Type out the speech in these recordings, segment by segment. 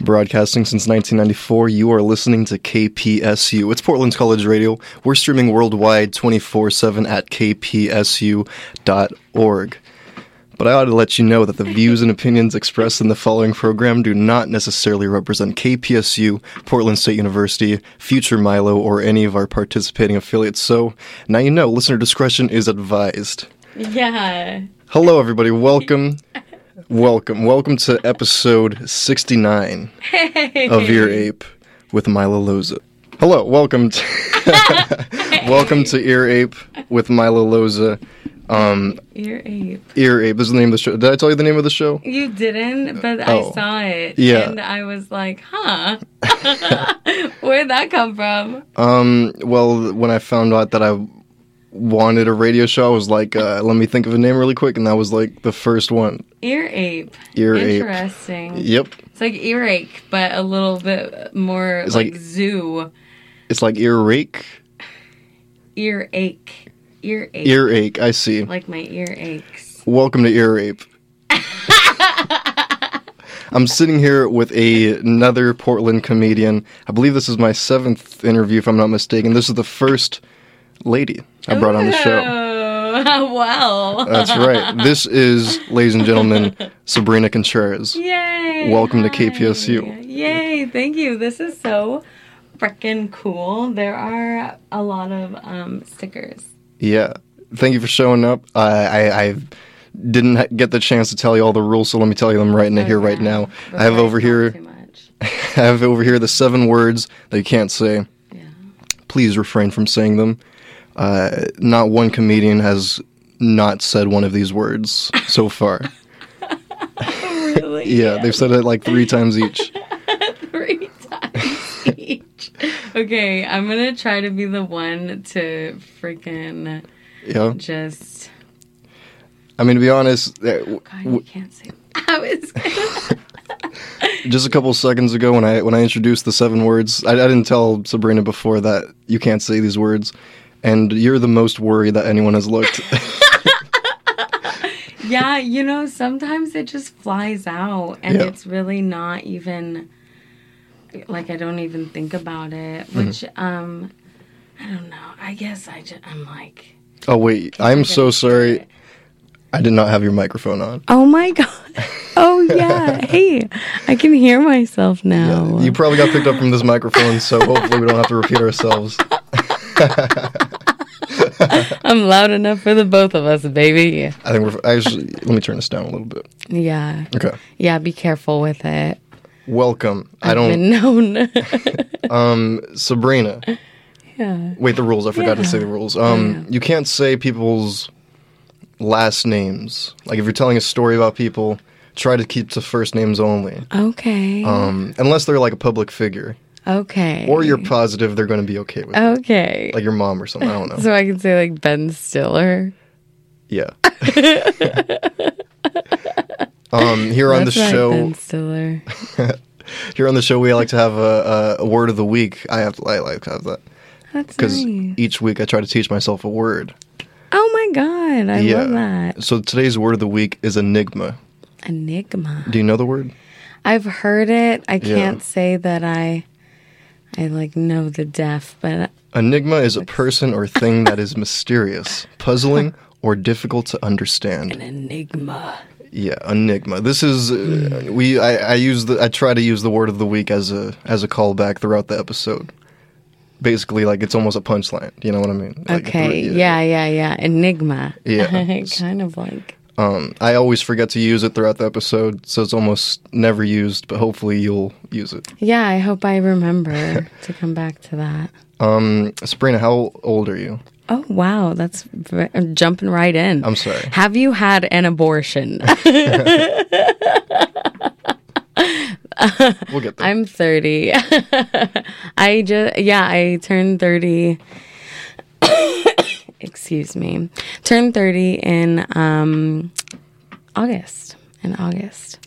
Broadcasting since 1994, you are listening to KPSU. It's Portland's College Radio. We're streaming worldwide 24 7 at kpsu.org. But I ought to let you know that the views and opinions expressed in the following program do not necessarily represent KPSU, Portland State University, Future Milo, or any of our participating affiliates. So now you know, listener discretion is advised. Yeah. Hello, everybody. Welcome. Welcome. Welcome to episode 69 Hey. of Ear Ape with Milo Loza. Hello, welcome to Welcome to Ear Ape with Milo Loza. Um, Ear ape. Ear Ape This is the name of the show. Did I tell you the name of the show? You didn't, but Oh. I saw it. Yeah. And I was like, huh? Where'd that come from? Um, well, when I found out that I wanted a radio show, I was like, uh, let me think of a name really quick, and that was like the first one. Ear ape. Ear Ape. Interesting. Yep. It's like earache, but a little bit more It's like, like- zoo. It's like ear rake. Earache. Ear ache. I see. Like my ear aches. Welcome to Ear Ape. I'm sitting here with a, another Portland comedian. I believe this is my seventh interview, if I'm not mistaken. This is the first lady I brought on the show. wow. That's right. This is, ladies and gentlemen, Sabrena Contreras. Yay! Welcome to KPSU. Yay! Thank you. This is so freaking cool. There are a lot of um, stickers. Yeah. Thank you for showing up. I, I, I didn't get the chance to tell you all the rules, so let me tell you them right now, here, right now. Before I have over talk here, Too much. I have over here the seven words that you can't say. Yeah. please refrain from saying them. Uh, not one comedian has not said one of these words so far. really? Yeah, they've said it like three times each. three times each. Okay, I'm gonna try to be the one to freaking Yeah, just. I mean to be honest, uh, God, you can't say. I was. Gonna... just a couple seconds ago when I when I introduced the seven words, I, I didn't tell Sabrena before that you can't say these words, and you're the most worried that anyone has looked. Yeah, you know, sometimes it just flies out and Yeah. it's really not even like I don't even think about it, Mm-hmm. which um I don't know. I guess I just I'm like oh wait, I'm so sorry. I did not have your microphone on. Oh my god. Oh yeah. hey, I can hear myself now. You probably got picked up from this microphone, so hopefully we don't have to repeat ourselves. I'm loud enough for the both of us, baby. I think we're actually. Let me turn this down a little bit. Yeah. Okay. Yeah, be careful with it. Welcome. I I've don't. been known. Um, Sabrena. yeah. Wait, the rules. I forgot to say the rules. Um, Yeah. you can't say people's last names. Like if you're telling a story about people, try to keep to first names only. Okay. Um, unless they're like a public figure, okay. or you're positive they're going to be okay with it. Okay. Like your mom or something. I don't know. So I can say like Ben Stiller. Yeah. um, here on That's the right, show, Ben Stiller. here on the show, we like to have a, a, a word of the week. I have I like to have that That's because nice. each week I try to teach myself a word. Oh my god, I Yeah. love that. So today's word of the week is enigma. Enigma. Do you know the word? I've heard it. I can't say that I I like know the def, but Enigma is a person or thing that is mysterious, puzzling, or difficult to understand. an enigma. Yeah, enigma. This is uh, we. I, I use the. I try to use the word of the week as a as a callback throughout the episode. Basically, like it's almost a punchline. You know what I mean? Like, Okay, yeah, yeah, yeah. Enigma. Yeah. kind of like Um, I always forget to use it throughout the episode, so it's almost never used. But hopefully, you'll use it. Yeah, I hope I remember to come back to that. Um, Sabrena, how old are you? Oh wow, that's v- I'm jumping right in. I'm sorry. Have you had an abortion? We'll get there. I'm 30. I just, yeah, I turned 30. Excuse me. Turned 30 in um, August. In August.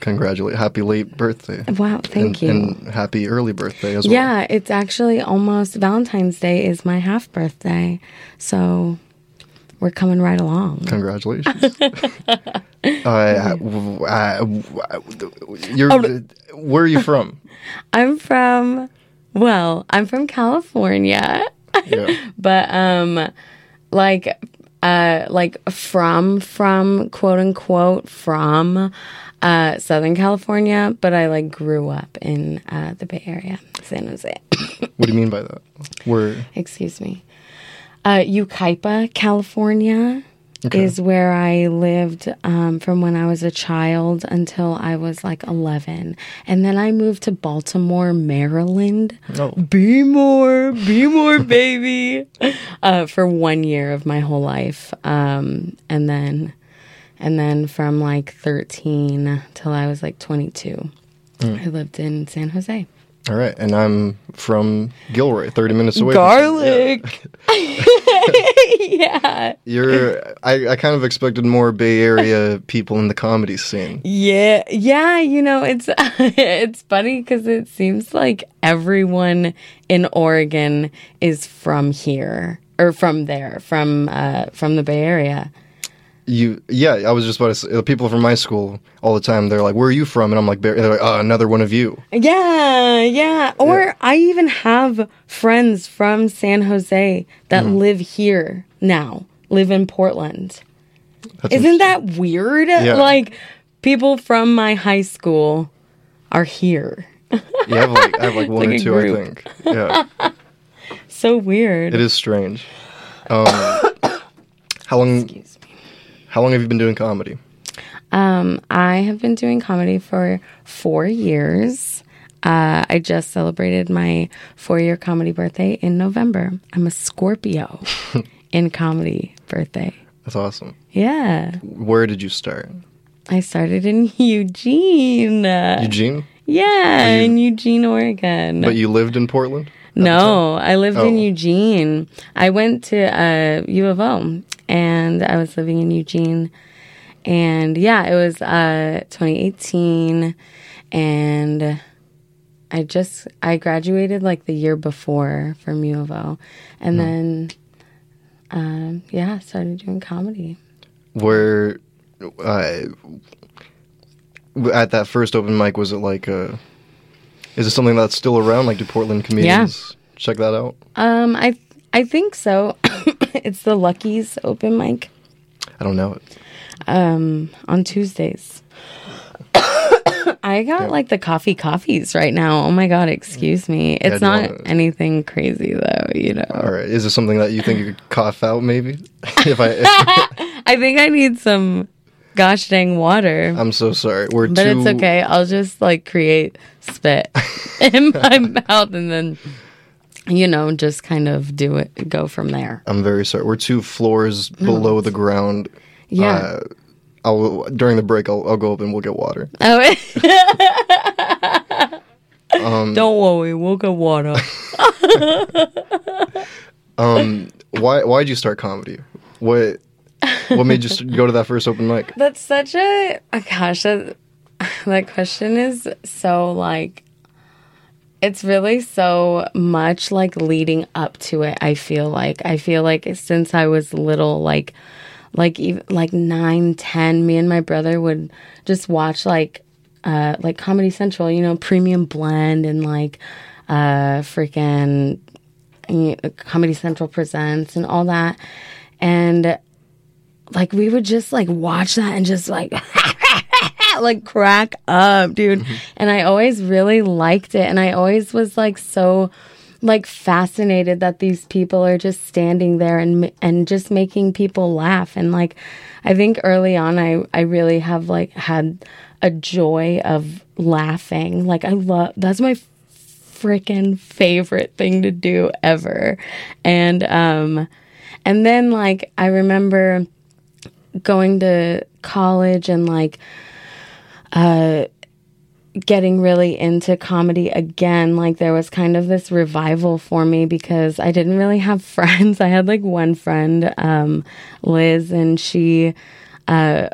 Congratulate. Happy late birthday. Wow, thank and, you. And happy early birthday as well. yeah, it's actually almost Valentine's Day is my half birthday. So we're coming right along. Congratulations. Uh, you're, Oh, where are you from? I'm from, well, I'm from California, Yeah. but um, like, uh, like from from quote unquote from uh Southern California, but I like grew up in uh the Bay Area, San Jose. What do you mean by that? Where? Excuse me. Uh, Yucaipa, California. Is where I lived um, from when I was a child until I was like 11. And then I moved to Baltimore, Maryland. Oh. Be more, be more, baby. Uh, for one year of my whole life. Um, and then, and then from like 13 till I was like 22, I lived in San Jose. All right, and I'm from Gilroy, 30 minutes away. from. Garlic. yeah. You're. I, I kind of expected more Bay Area people in the comedy scene. Yeah, yeah, you know, it's it's funny cuz it seems like everyone in Oregon is from here or from there, from uh from the Bay Area. You, yeah, I was just about to say, the people from my school all the time. They're like, "Where are you from?" And I'm like, "They're like, oh, another one of you." Yeah, yeah. Or Yeah. I even have friends from San Jose that live here now, live in Portland. That's Isn't that weird? Yeah. Like people from my high school are here. Yeah, I have like I have like one like or two, I think. Yeah, So weird. it is strange. Um, how long? Excuse me. How long have you been doing comedy? Um, I have been doing comedy for four years. Uh, I just celebrated my four year comedy birthday in November. I'm a Scorpio in comedy birthday. That's awesome. Yeah. Where did you start? I started in Eugene. Eugene, Yeah, in Eugene, Oregon. but you lived in Portland. No, I lived in Oh. Eugene. I went to uh, U of O and I was living in Eugene. And yeah, it was uh, 2018. And I just, I graduated like the year before from U of O. And then, um, yeah, started doing comedy. Where, uh, at that first open mic, was it like uh Is it something that's still around? Like, do Portland comedians check that out? Um, I, I think so. it's the Lucky's open mic. I don't know it. um, on Tuesdays. I got like the coffee coffees right now. Oh my god, excuse me. It's you not wanna- anything crazy though, you know. All right, is it something that you think you could cough out? Maybe if I. I think I need some gosh dang water. I'm so sorry. We're but too. it's okay. I'll just like create spit in my mouth and then you know, just kind of do it go from there. I'm very sorry. We're two floors below the ground. Yeah. Uh, I'll during the break. I'll, I'll go up and we'll get water. Oh, Um, don't worry, we'll get water. Um, why why'd you start comedy? What what made you go to that first open mic? That's such a oh gosh. That, that question is so like. It's really so much like leading up to it. I feel like I feel like since I was little, like, like even like nine, ten, me and my brother would just watch like, uh, like Comedy Central, you know, Premium Blend and like, uh, freaking Comedy Central presents and all that, and like we would just like watch that and just like like crack up, dude. And I always really liked it and I always was like so like fascinated that these people are just standing there and and just making people laugh and like I think early on I I really have like had a joy of laughing. Like I love that's my freaking favorite thing to do ever. And um and then like I remember going to college and like uh getting really into comedy again like there was kind of this revival for me because I didn't really have friends. I had like one friend um Liz and she uh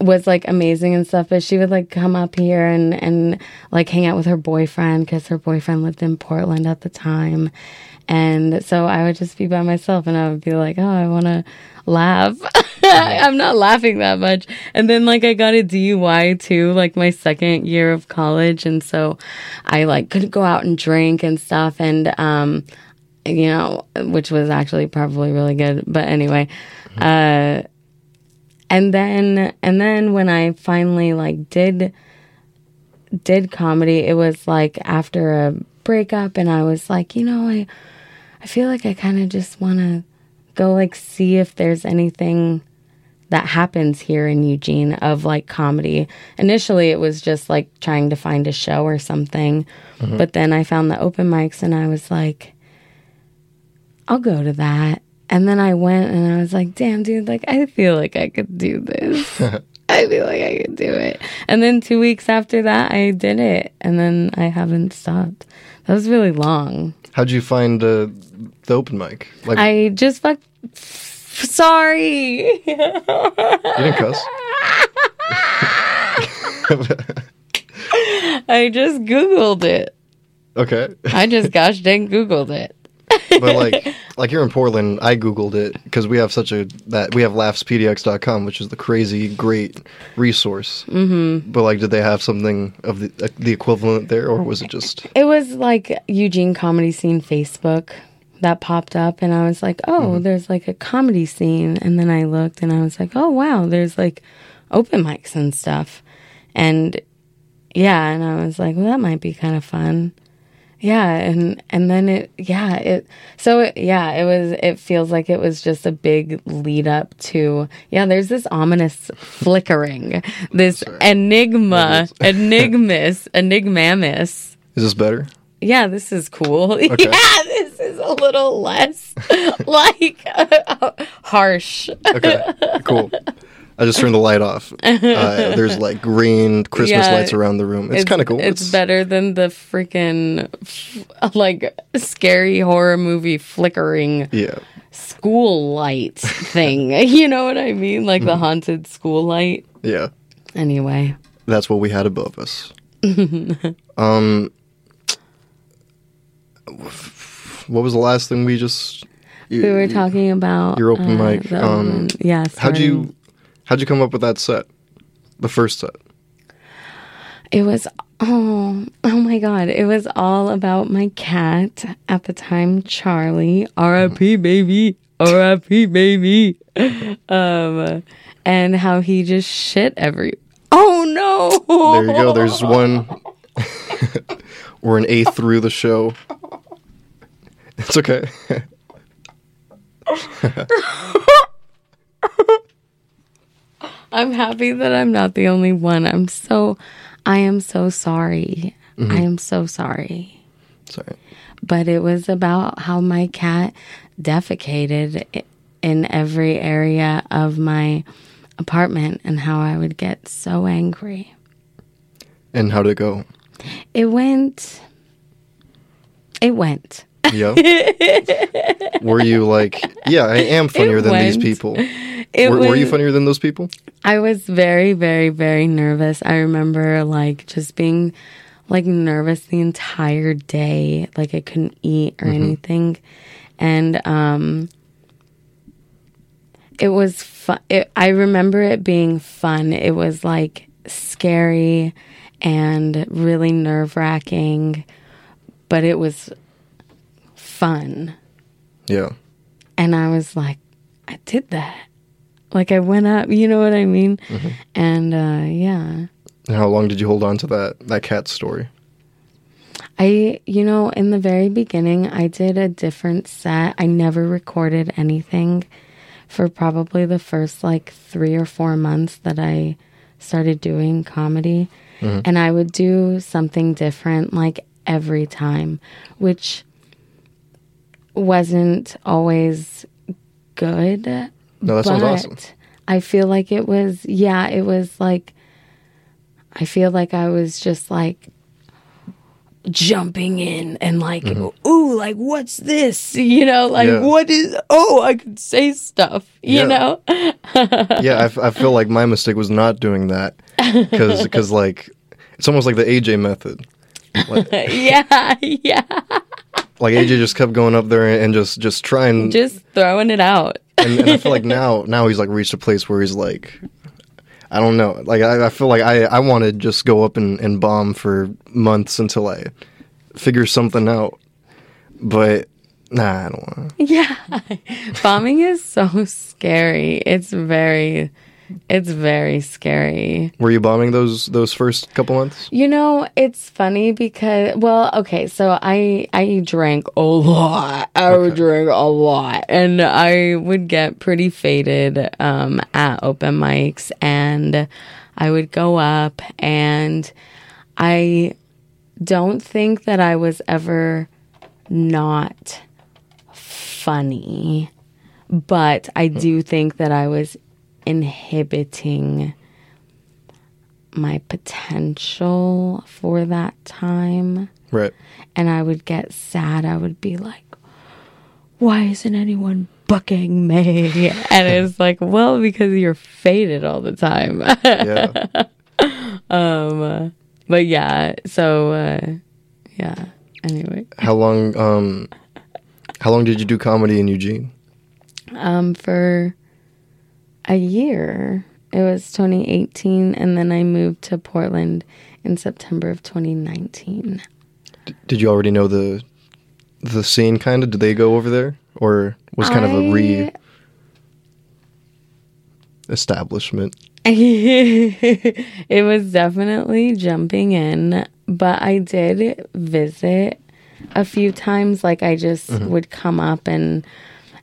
was like amazing and stuff but she would like come up here and and like hang out with her boyfriend because her boyfriend lived in portland at the time. And so i would just be by myself and i would be like oh i want to laugh. I'm not laughing that much. And then like i got a dui too like my second year of college. And so i like couldn't go out and drink and stuff. And um you know which was actually probably really good. But anyway uh and then and then when i finally like did did comedy it was like after a breakup and i was like you know i i feel like i kind of just want to go like see if there's anything that happens here in eugene of like comedy initially it was just like trying to find a show or something mm-hmm. but then i found the open mics and i was like I'll go to that. And then I went and I was like, damn, dude, like, I feel like I could do this. I feel like I could do it. And then two weeks after that, I did it. And then I haven't stopped. That was really long. How'd you find uh, the open mic? Like I just fuck. Sorry. you didn't cuss. I just Googled it. okay, I just gosh dang Googled it. but like like here in Portland, I googled it because we have such a that we have laughspdx.com, which is the crazy great resource. Mm-hmm. But like, did they have something of the uh, the equivalent there, or was it just? It was like Eugene Comedy Scene Facebook that popped up, and I was like, oh, there's like a comedy scene. And then I looked and I was like, oh, wow, there's like open mics and stuff. And yeah, and I was like, well, that might be kind of fun. Yeah, and and then it yeah, it so it, yeah, it was it feels like it was just a big lead up to yeah, there's this ominous flickering, this enigma, enigmus, enigmamus. Is this better? Yeah, this is cool. Yeah, this is a little less like harsh. Okay, cool. I just turned the light off. Uh, there's like green Christmas Yeah. lights around the room. It's, kind of cool. It's, better than the freaking like scary horror movie flickering Yeah. school light thing. you know what I mean? Like Mm-hmm. the haunted school light. Yeah. Anyway, That's what we had above us. um, what was the last thing we just? You, we were talking about your open uh, mic, um, open- yeah. How'd you? How'd you come up with that set? The first set. It was oh oh my god! It was all about my cat at the time, Charlie. R.I.P. baby, R.I.P. baby. Um, and how he just shit every. Oh no! There you go. There's one. We're an eighth through the show. It's okay. I'm happy that I'm not the only one. I'm so, I am so sorry. I mm-hmm. am so sorry. Sorry. But it was about how my cat defecated in every area of my apartment and how I would get so angry. And how'd it go? It went, it went. Yeah. were you like, yeah, I am funnier than these people? It Were, were you funnier than those people? I was very, very, very nervous. I remember like just being like nervous the entire day. Like I couldn't eat or anything. And um it was fun. It, I remember it being fun. It was like scary and really nerve wracking, but it was fun. Yeah. And I was like, I did that. Like I went up, you know what I mean? And uh, yeah, And how long did you hold on to that that cat story? I, you know, in the very beginning, I did a different set. I never recorded anything for probably the first like three or four months that I started doing comedy. And I would do something different like every time, which wasn't always good. No, that sounds awesome. I feel like it was, yeah, it was like, I feel like I was just like jumping in and like, mm-hmm. ooh, like what's this? You know, like Yeah. what is? Oh, I could say stuff. You Yeah. know. yeah, I, f- I feel like my mistake was not doing that because like it's almost like the AJ method. Like, yeah, yeah. Like AJ just kept going up there and just just trying, Just throwing it out. and, and I feel like now now he's like reached a place where he's like, I don't know, like I, I feel like I I want to just go up and, and bomb for months until I figure something out, but nah, I don't want. to. Yeah. Bombing is so scary. It's very it's very scary. Were you bombing those those first couple months? You know, it's funny because well, okay, so I I drank a lot. I would drink a lot. And I would get pretty faded um at open mics and I would go up and I don't think that I was ever not funny, but I do think that I was inhibiting my potential for that time. Right. And I would get sad. I would be like, why isn't anyone booking me? And it's like, well, because you're faded all the time. Yeah. um, but yeah, so uh, yeah. Anyway, how long um how long did you do comedy in Eugene? um, for a year, it was 2018, and then I moved to Portland in September of 2019. Did you already know the the scene kind of? Did they go over there or was kind of a re establishment? it was definitely jumping in, but I did visit a few times. Like I just mm-hmm. would come up and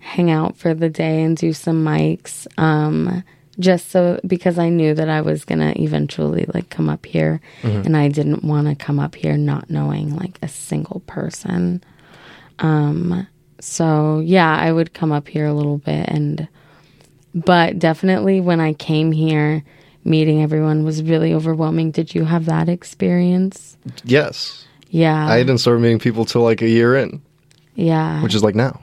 hang out for the day and do some mics. Um, just so because I knew that I was gonna eventually like come up here, and I didn't want to come up here not knowing like a single person. Um, so yeah, I would come up here a little bit and but definitely when I came here, meeting everyone was really overwhelming. Did you have that experience? Yes. Yeah. I didn't start meeting people till like a year in, yeah. which is like now.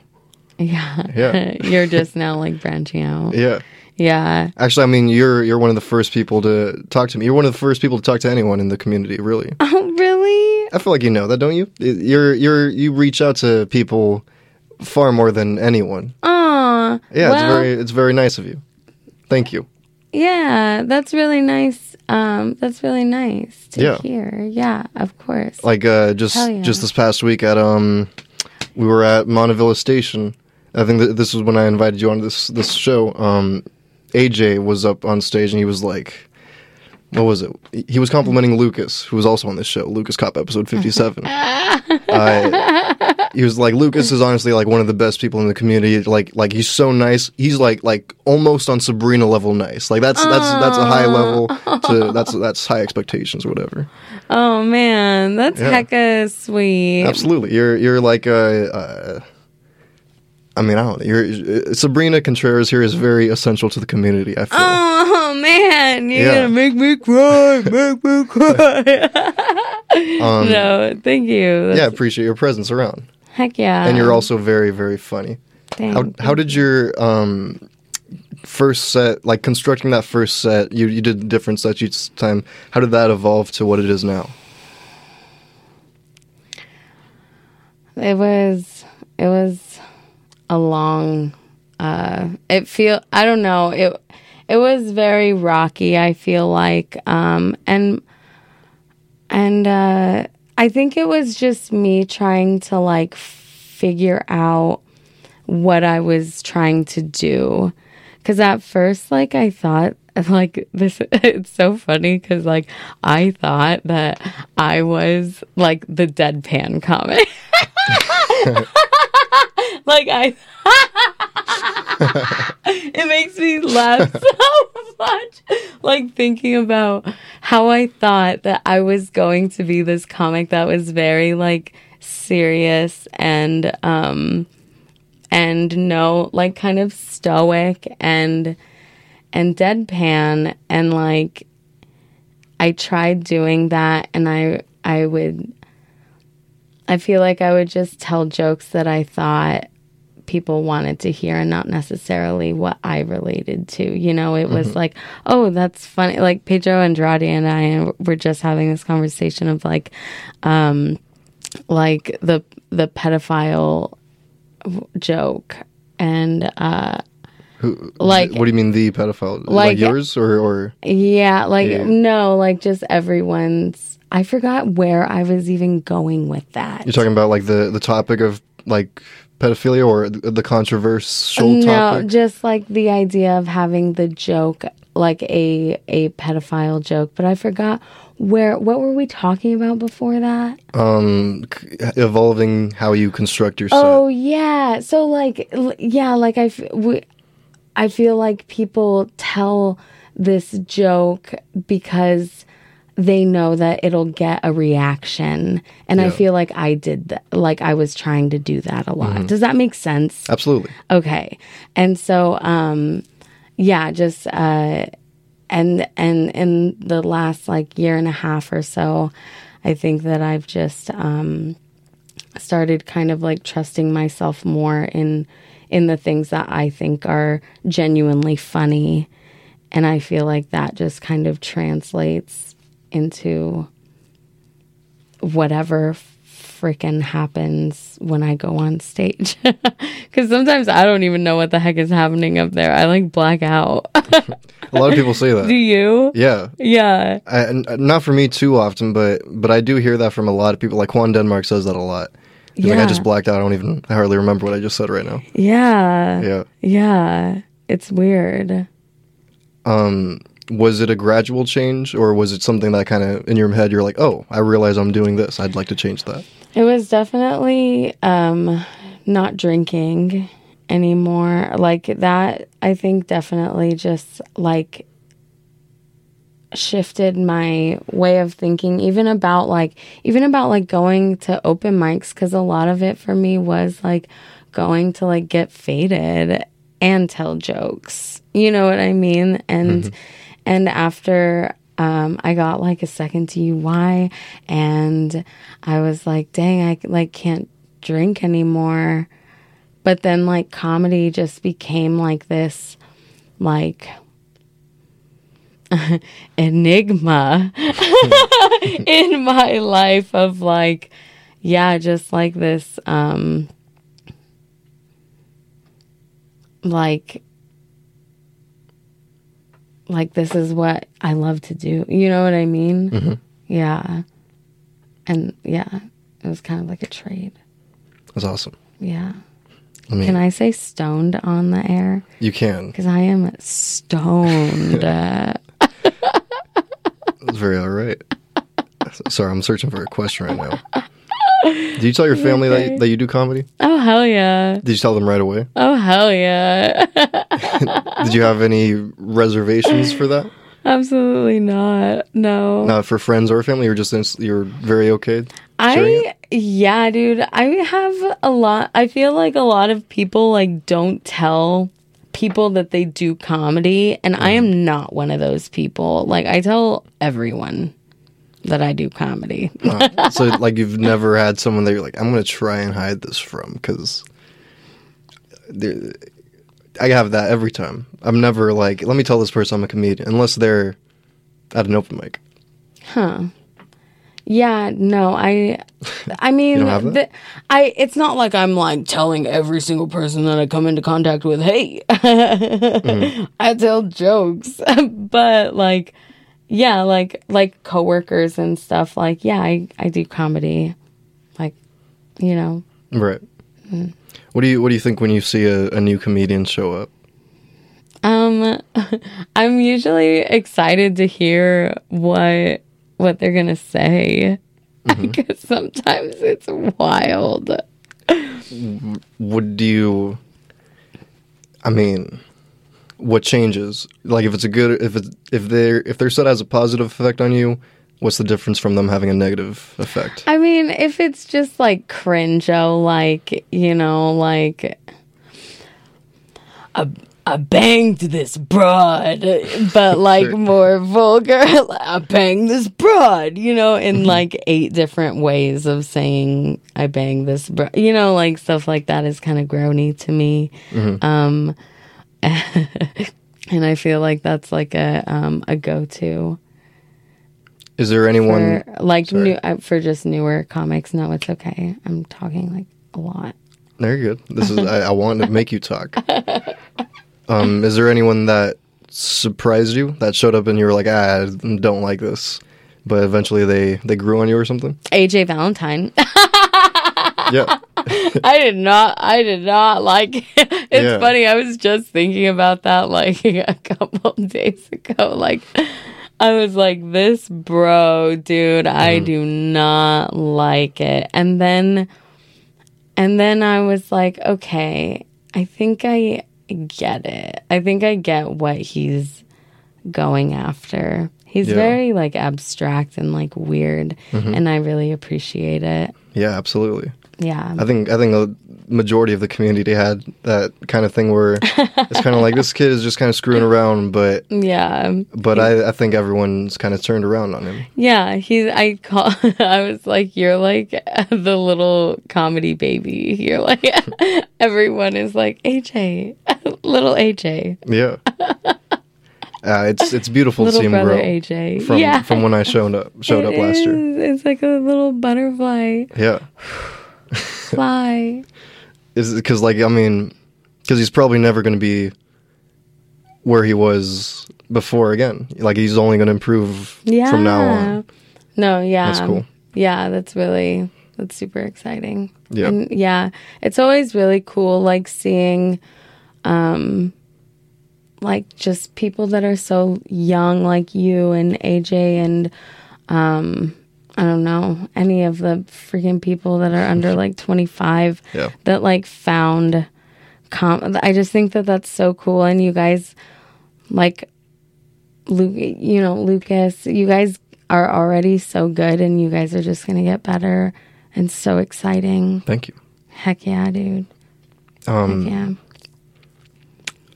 Yeah. Yeah. You're just now like branching out. Yeah. Yeah. Actually, I mean, you're you're one of the first people to talk to me. You're one of the first people to talk to anyone in the community, really. Oh, really? I feel like you know that, don't you? You're you're you reach out to people far more than anyone. Aw. Yeah, it's very it's very nice of you. Thank you. Yeah, that's really nice. Um, that's really nice to Yeah. hear. Yeah, of course. Like uh, just yeah. just this past week at um, we were at Montavilla Station. I think that this was when I invited you on this this show. Um, AJ was up on stage and he was like, "What was it?" He was complimenting Lucas, who was also on this show, Lucas Cop episode fifty seven. he was like, "Lucas is honestly like one of the best people in the community. Like like he's so nice. He's like like almost on Sabrena level nice. Like that's that's that's a high level to that's that's high expectations or whatever." oh man, that's Yeah. hecka sweet. Absolutely. You're you're like a. Uh, I mean, I don't know. You're, Sabrena Contreras here is very essential to the community. I feel. Oh man, you're Yeah. gonna make me cry, make me cry. Um, no, thank you. That's, yeah, appreciate your presence around, heck yeah. and you're also very very funny. Thank How how did your um first set like constructing that first set? You you did different sets each time. How did that evolve to what it is now? It was it was a long uh it feel I don't know. It it was very rocky, I feel like. Um and and uh I think it was just me trying to like figure out what I was trying to do. Cuz at first like I thought like this it's so funny cuz like I thought that I was like the deadpan comic. like I it makes me laugh so much. Like thinking about how I thought that I was going to be this comic that was very like serious and um and no like kind of stoic and and deadpan and like I tried doing that and I I would I feel like I would just tell jokes that I thought people wanted to hear and not necessarily what I related to. You know, it was like, oh, that's funny. Like Pedro Andrade and I were just having this conversation of like, um, like the the pedophile joke and uh Who, Like- what do you mean the pedophile? Like, Like- yours or or yeah like Yeah. no like just everyone's i forgot where i was even going with that you're talking about like the the topic of like pedophilia or the, controversial no topic? just like the idea of having the joke like a a pedophile joke but i forgot where what were we talking about before that Um, evolving how you construct your set. Oh yeah. So like l- yeah, like I f- we, I feel like people tell this joke because they know that it'll get a reaction and I feel like I did that like I was trying to do that a lot. Does that make sense? Absolutely. Okay. And so um yeah, just uh and and in the last like year and a half or so, I think that I've just um started kind of like trusting myself more in in the things that I think are genuinely funny. And I feel like that just kind of translates into whatever freaking happens when I go on stage. Because sometimes I don't even know what the heck is happening up there. I like black out. A lot of people say that. Do you? yeah. Yeah. I, and uh, not for me too often, but but I do hear that from a lot of people. Like Juan Denmark says that a lot. He's like, I just blacked out. I don't even. I hardly remember what I just said right now. Yeah. Yeah. Yeah. It's weird. Um, was it a gradual change, or was it something that kind of in your head you're like, oh, I realize I'm doing this. I'd like to change that. It was definitely um not drinking anymore. Like that I think definitely just like shifted my way of thinking even about like even about like going to open mics cuz a lot of it for me was like going to like get faded and tell jokes. You know what I mean? And and after um, I got like a second DUI, and I was like, "Dang, I like can't drink anymore." But then like comedy just became like this, like enigma in my life of like, yeah, just like this, um, like like this is what I love to do. You know what I mean? Mm-hmm. Yeah. And yeah, it was kind of like a trade. That's awesome. Yeah. I mean, Can I say stoned on the air? you can. Because I am stoned. That's very all right. Sorry, I'm searching for a question right now. Did you tell your family Okay. you, that you do comedy? oh, hell yeah. Did you tell them right away? Oh, hell yeah. Did you have any reservations for that? Absolutely not. No. Not for friends or family. You're just you're very okay. I yeah, dude. I have a lot. I feel like a lot of people like don't tell people that they do comedy, and I am not one of those people. Like I tell everyone that I do comedy. Uh, so like you've never had someone that you're like, I'm gonna try and hide this from because I have that every time. I'm never like, let me tell this person I'm a comedian unless they're at an open mic. Huh. Yeah, no, I I mean don't have that? the, I it's not like I'm like telling every single person that I come into contact with, "Hey, Mm-hmm. I tell jokes." but like yeah, like like coworkers and stuff like, yeah, I I do comedy. Like, you know, Right. Mm. What do you What do you think when you see a, a new comedian show up? Um, I'm usually excited to hear what what they're gonna say because sometimes it's wild. What do you? I mean, what changes? Like if it's a good, if it's if they're if they're set as a positive effect on you, what's the difference from them having a negative effect? I mean, if it's just like cringe, like you know, like a I banged this broad, but like Sure. more vulgar. I banged this broad, you know, in like eight different ways of saying I banged this broad, you know, like stuff like that is kind of groany to me. Um, and I feel like that's like a um, a go to Is there anyone? for like sorry. new uh, for just newer comics. No, it's okay. I'm talking like a lot. You good. This is I, I wanted to make you talk. Um, is there anyone that surprised you that showed up and you were like, ah, I don't like this, but eventually they they grew on you or something? AJ Valentine. Yeah. I did not. I did not like. It. It's Yeah. funny. I was just thinking about that like a couple of days ago. Like, I was like, "This bro, dude, I Mm-hmm. do not like it." And then, and then I was like, "Okay, I think I get it. I think I get what he's going after." He's Yeah. very like abstract and like weird, Mm-hmm. and I really appreciate it. Yeah, absolutely. Yeah. I think I think the majority of the community had that kind of thing where it's kind of like this kid is just kind of screwing around, but Yeah. but I, I think everyone's kind of turned around on him. Yeah, he's I call I was like you're like the little comedy baby. You're like everyone is like AJ, little AJ, Yeah. Uh, it's it's beautiful to little see him brother grow AJ. from yeah. from when I showed up showed up It last year. It's like a little butterfly Yeah. fly. is because like I mean, because he's probably never going to be where he was before again. Like he's only going to improve Yeah. from now on. No, yeah. That's cool. Yeah, that's really that's super exciting. Yeah. And yeah, it's always really cool like seeing um like just people that are so young like you and AJ and um I don't know, any of the freaking people that are under like 25 Yeah. that like found com I just think that that's so cool and you guys like Luke, you know, Lucas, you guys are already so good and you guys are just going to get better and so exciting. Thank you. Heck yeah, dude. Um, Heck yeah.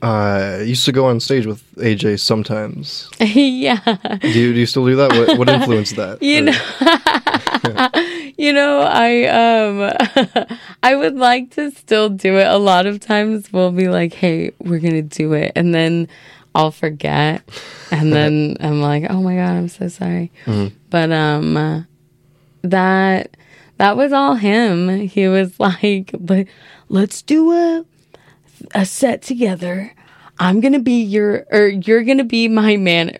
I used to go on stage with AJ sometimes. yeah. Do you, do you still do that? What, what influenced that? You know, you know, I um I would like to still do it. A lot of times we'll be like, "Hey, we're going to do it." And then I'll forget. And then I'm like, "Oh my god, I'm so sorry." But um that that was all him. He was like, "But let's do a a set together. I'm gonna be your, or you're gonna be my man.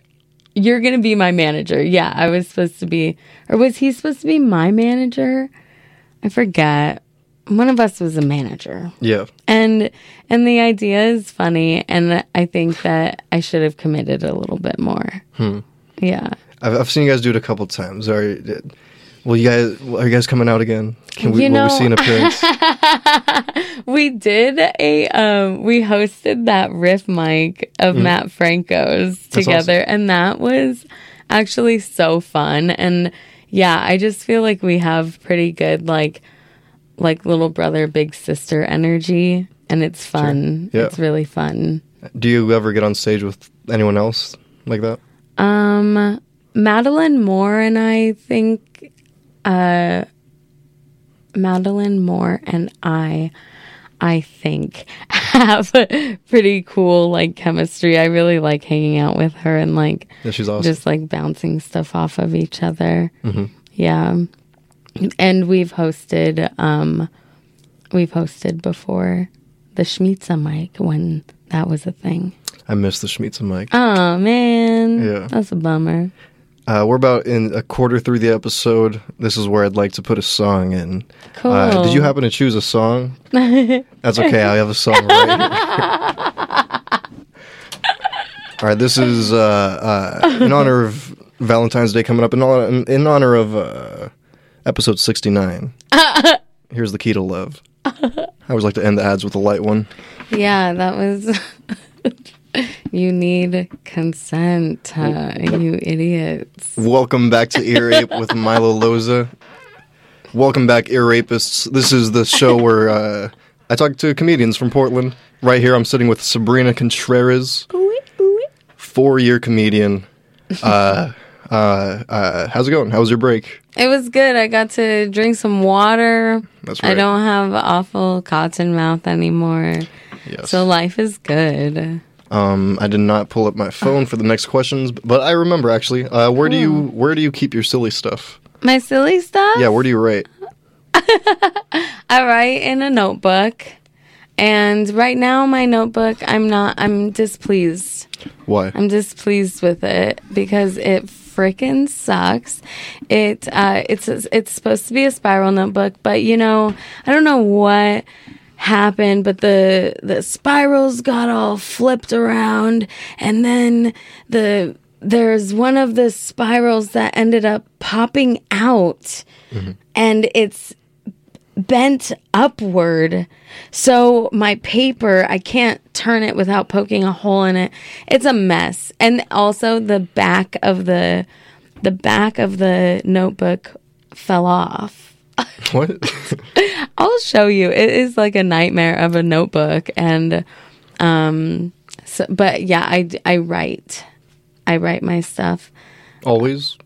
You're gonna be my manager. Yeah, I was supposed to be, or was he supposed to be my manager? I forget. One of us was a manager, yeah. and and the idea is funny, and I think that I should have committed a little bit more. Hmm. Yeah. I've, I've seen you guys do it a couple times. Are will you guys are you guys coming out again? Can we You will we see an appearance? We did a um we hosted that riff mic of Matt Franco's together and that was actually so fun and yeah, I just feel like we have pretty good like like little brother big sister energy and it's fun. Yeah. It's really fun. do you ever get on stage with anyone else like that? Um Madeline Moore and I think uh Madeline Moore and I I think have pretty cool like chemistry. I really like hanging out with her and like Yeah, she's awesome. just like bouncing stuff off of each other. Mm-hmm. Yeah. And we've hosted um we've hosted before the Schmizza mic when that was a thing. I miss the Schmitz mic. Oh man. Yeah. That's a bummer. Uh, we're about in a quarter through the episode. This is where I'd like to put a song in. Cool. Uh, did you happen to choose a song? That's okay. I have a song right. All right. This is uh, uh, in honor of Valentine's Day coming up. In, in honor of uh, episode 69. Here's the key to love. I always like to end the ads with a light one. Yeah, that was. You need consent, huh, you idiots. Welcome back to Ear Ape with Milo Loza. Welcome back, Ear Rapists. This is the show where uh, I talk to comedians from Portland. Right here, I'm sitting with Sabrena Contreras, four year comedian. Uh, uh, uh, how's it going? How was your break? It was good. I got to drink some water. That's right. I don't have awful cotton mouth anymore. Yes. So life is good. Um, I did not pull up my phone for the next questions, but I remember actually. Uh, where do you where do you keep your silly stuff? My silly stuff? Yeah, where do you write? I write in a notebook. And right now my notebook, I'm not I'm displeased. Why? I'm displeased with it because it freaking sucks. It uh, it's it's supposed to be a spiral notebook, but you know I don't know what happened, but the the spirals got all flipped around, and then the there's one of the spirals that ended up popping out, mm-hmm. and it's bent upward. So my paper, I can't turn it without poking a hole in it. It's a mess. And also the back of the the back of the notebook fell off. What? I'll show you. It is like a nightmare of a notebook and um so but yeah, I I write. I write my stuff. Always.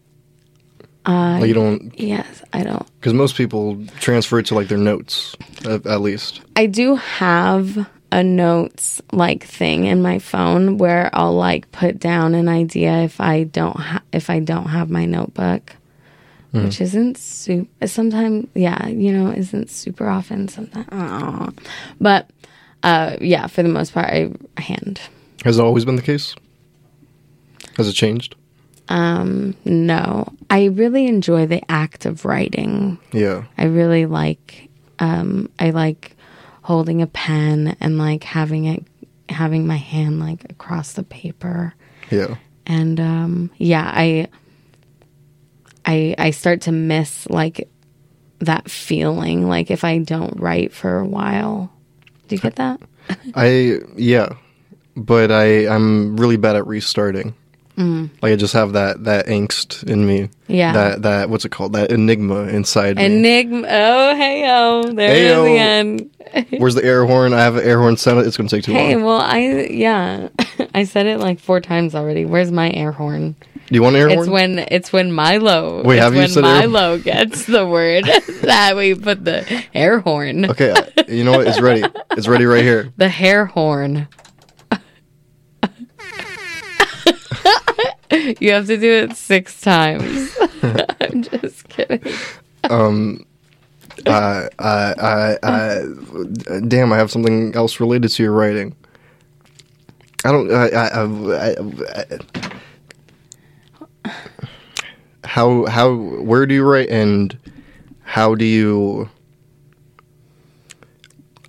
Uh Like you don't, yes, I don't because most people transfer it to like their notes, at, at least. I do have a notes like thing in my phone where I'll like put down an idea if I don't ha- if I don't have my notebook, which isn't super. Sometimes, yeah, you know, isn't super often. Sometimes, but uh, yeah, for the most part, I hand. Has it always been the case? Has it changed? Um, no, I really enjoy the act of writing. Yeah. I really like um I like holding a pen and like having it having my hand like across the paper. Yeah. And um yeah, I I I start to miss like that feeling like if I don't write for a while. Do you get that? I yeah, but I I'm really bad at restarting. Mm. Like I just have that that angst in me. Yeah. That that what's it called? That enigma inside me. Enigma. Oh, hey oh, there it is again. Where's the air horn? I have an air horn sound. It's gonna take too Hey, long. well, I yeah, I said it like four times already. Where's my air horn? Do you want an air It's horn? when it's when Milo. Wait, it's have you when said Milo gets the word that we put the air horn. okay, I- you know what? It's ready. It's ready right here. The hair horn. you have to do it six times. I'm just kidding. Um, uh, uh, uh, uh, damn, I have something else related to your writing. I don't. I, I, I, I, how how where do you write and how do you?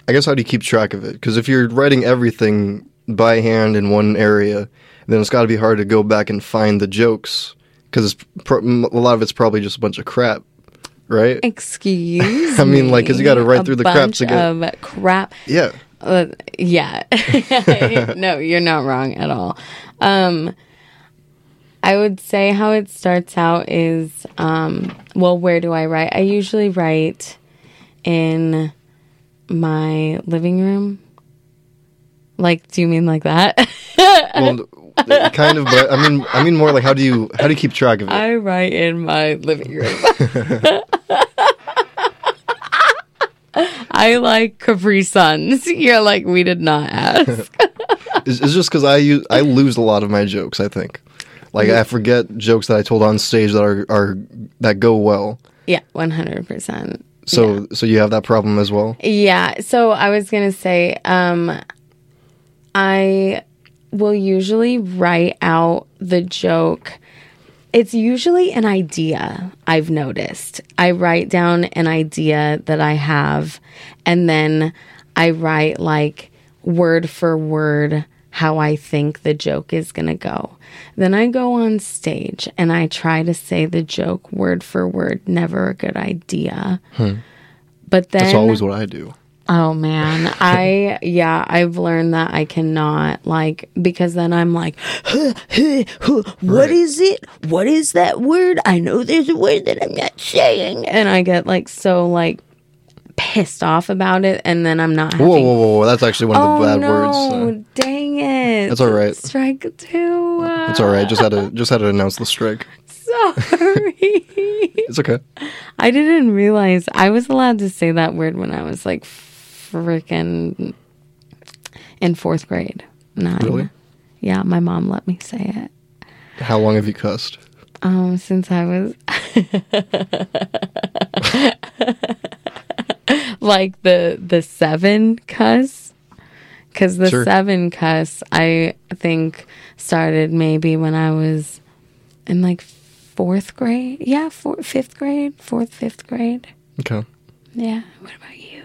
I guess how do you keep track of it? Because if you're writing everything by hand in one area, then it's got to be hard to go back and find the jokes because pro- a lot of it's probably just a bunch of crap, right? Excuse I mean, like, because you gotta write A through the crap to get- of crap. Yeah. Uh, yeah. no, you're not wrong at all. Um, I would say how it starts out is, um, well, where do I write? I usually write in my living room. Like, do you mean like that? Well, kind of, but I mean, I mean more like how do you how do you keep track of it? I write in my living room. I like Capri Suns. You're like, we did not ask. It's, it's just because I use I lose a lot of my jokes. I think, like I forget jokes that I told on stage that are are that go well. yeah, 100%. So so you have that problem as well. Yeah. So I was going to say, um, I will usually write out the joke. It's usually an idea, I've noticed. I write down an idea that I have, and then I write like word for word how I think the joke is going to go. Then I go on stage and I try to say the joke word for word. Never a good idea. Hmm. But then That's always what I do. Oh man, I yeah, I've learned that I cannot like because then I'm like, "Huh, huh, huh, what is it? What is that word? I know there's a word that I'm not saying, and I get like so like pissed off about it and then I'm not Whoa, having whoa, whoa, whoa! That's actually one of Oh the bad no, words. uh, dang it. That's all right. Strike two. it's all right. Just had to just had to announce the strike. Sorry. It's okay. I didn't realize I was allowed to say that word when I was like freaking in fourth grade. Nine. Really? Yeah, my mom let me say it. How long have you cussed? Um, since I was like the the seven cuss, because the Sure. seven cuss I think started maybe when I was in like fourth grade. Yeah, fourth, fifth grade, fourth, fifth grade. Okay. Yeah. What about you?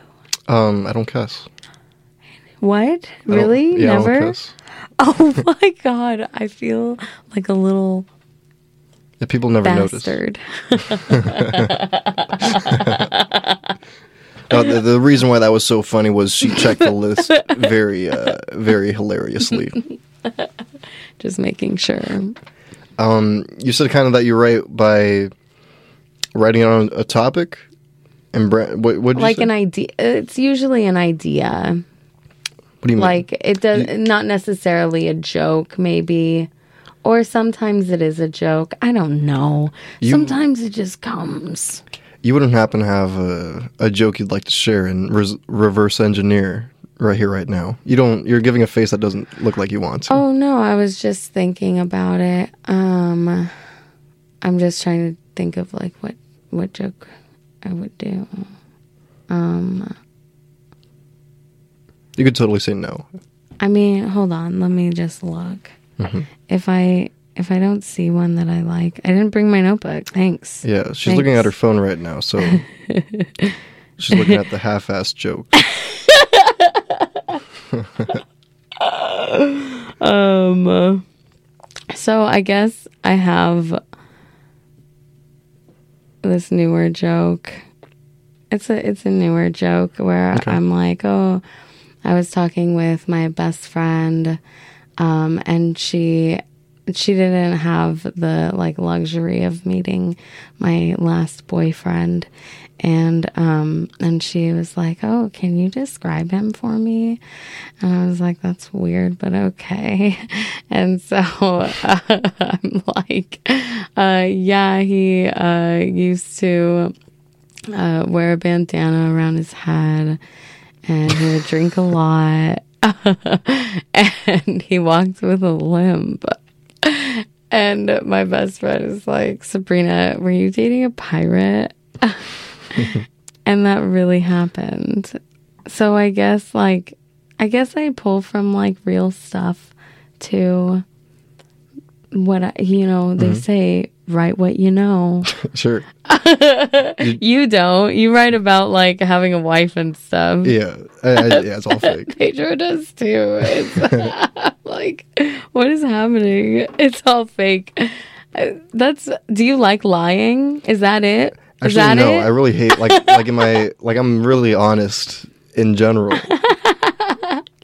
Um, I don't cuss. What? I Really? yeah, Never? cuss. Oh my god! I feel like a little Yeah, people never notice. Uh, the, the reason why that was so funny was she checked the list very, uh, very hilariously. Just making sure. Um, you said kind of that you write by writing on a topic, and what what like say? an idea it's usually an idea what do you mean? like it does not necessarily a joke maybe or sometimes it is a joke i don't know You- sometimes it just comes you wouldn't happen to have a, a joke you'd like to share and res- reverse engineer right here, right now. You don't. You're giving a face that doesn't look like you want to. oh no i was just thinking about it um i'm just trying to think of like what what joke i would do um You could totally say no. I mean, hold on. Let me just look. Mm-hmm. If I if I don't see one that I like, I didn't bring my notebook. Thanks. Yeah, she's looking at her phone right now, so she's looking at the half-assed joke. Um. So I guess I have this newer joke. It's a it's a newer joke where Okay. I'm like, oh, I was talking with my best friend, um, and she she didn't have the like luxury of meeting my last boyfriend. And um and she was like oh can you describe him for me? And i was like that's weird but okay. And so uh, i'm like uh yeah he uh used to uh wear a bandana around his head and he would drink a lot. And he walked with a limp and my best friend is like, Sabrena, were you dating a pirate? and that really happened. So I guess like I guess I pull from like real stuff to what I, you know, they mm-hmm. say write what you know. Sure. you don't. You write about like having a wife and stuff. Yeah. I, I, yeah, it's all fake. Pedro does too. It's like, what is happening? It's all fake. Uh, That's. Do you like lying? Is that it? Is Actually, that no. it? I really hate like like in my like I'm really honest in general.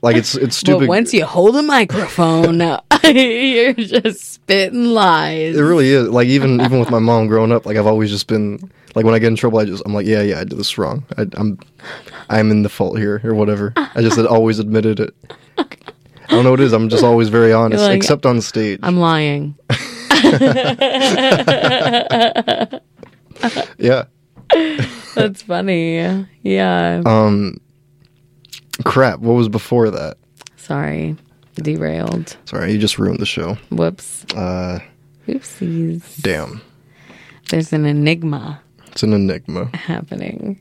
Like it's it's stupid. but once you hold a microphone, you're just spitting lies. It really is. Like even even with my mom growing up, like I've always just been like when I get in trouble, I just I'm like, yeah, yeah, I did this wrong. I, I'm I'm in the fault here or whatever. I just had always admitted it. I don't know what it is. I'm just always very honest, like, except on stage. I'm lying. yeah. That's funny. Yeah. Um. Crap. What was before that? Sorry. Derailed. Sorry, you just ruined the show. Whoops. Uh, Oopsies. damn. There's an enigma It's an enigma. happening.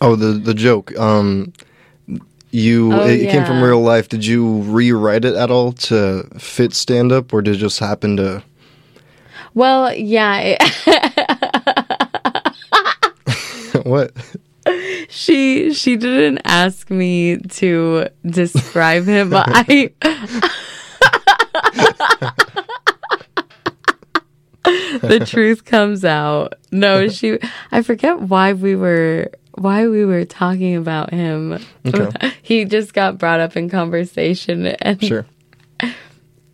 Oh, the the joke. Um, you Oh, it came from real life. Did you rewrite it at all to fit stand up, or did it just happen to? Well, yeah. It, what? she she didn't ask me to describe him but i the truth comes out no she i forget why we were why we were talking about him Okay. he just got brought up in conversation and Sure.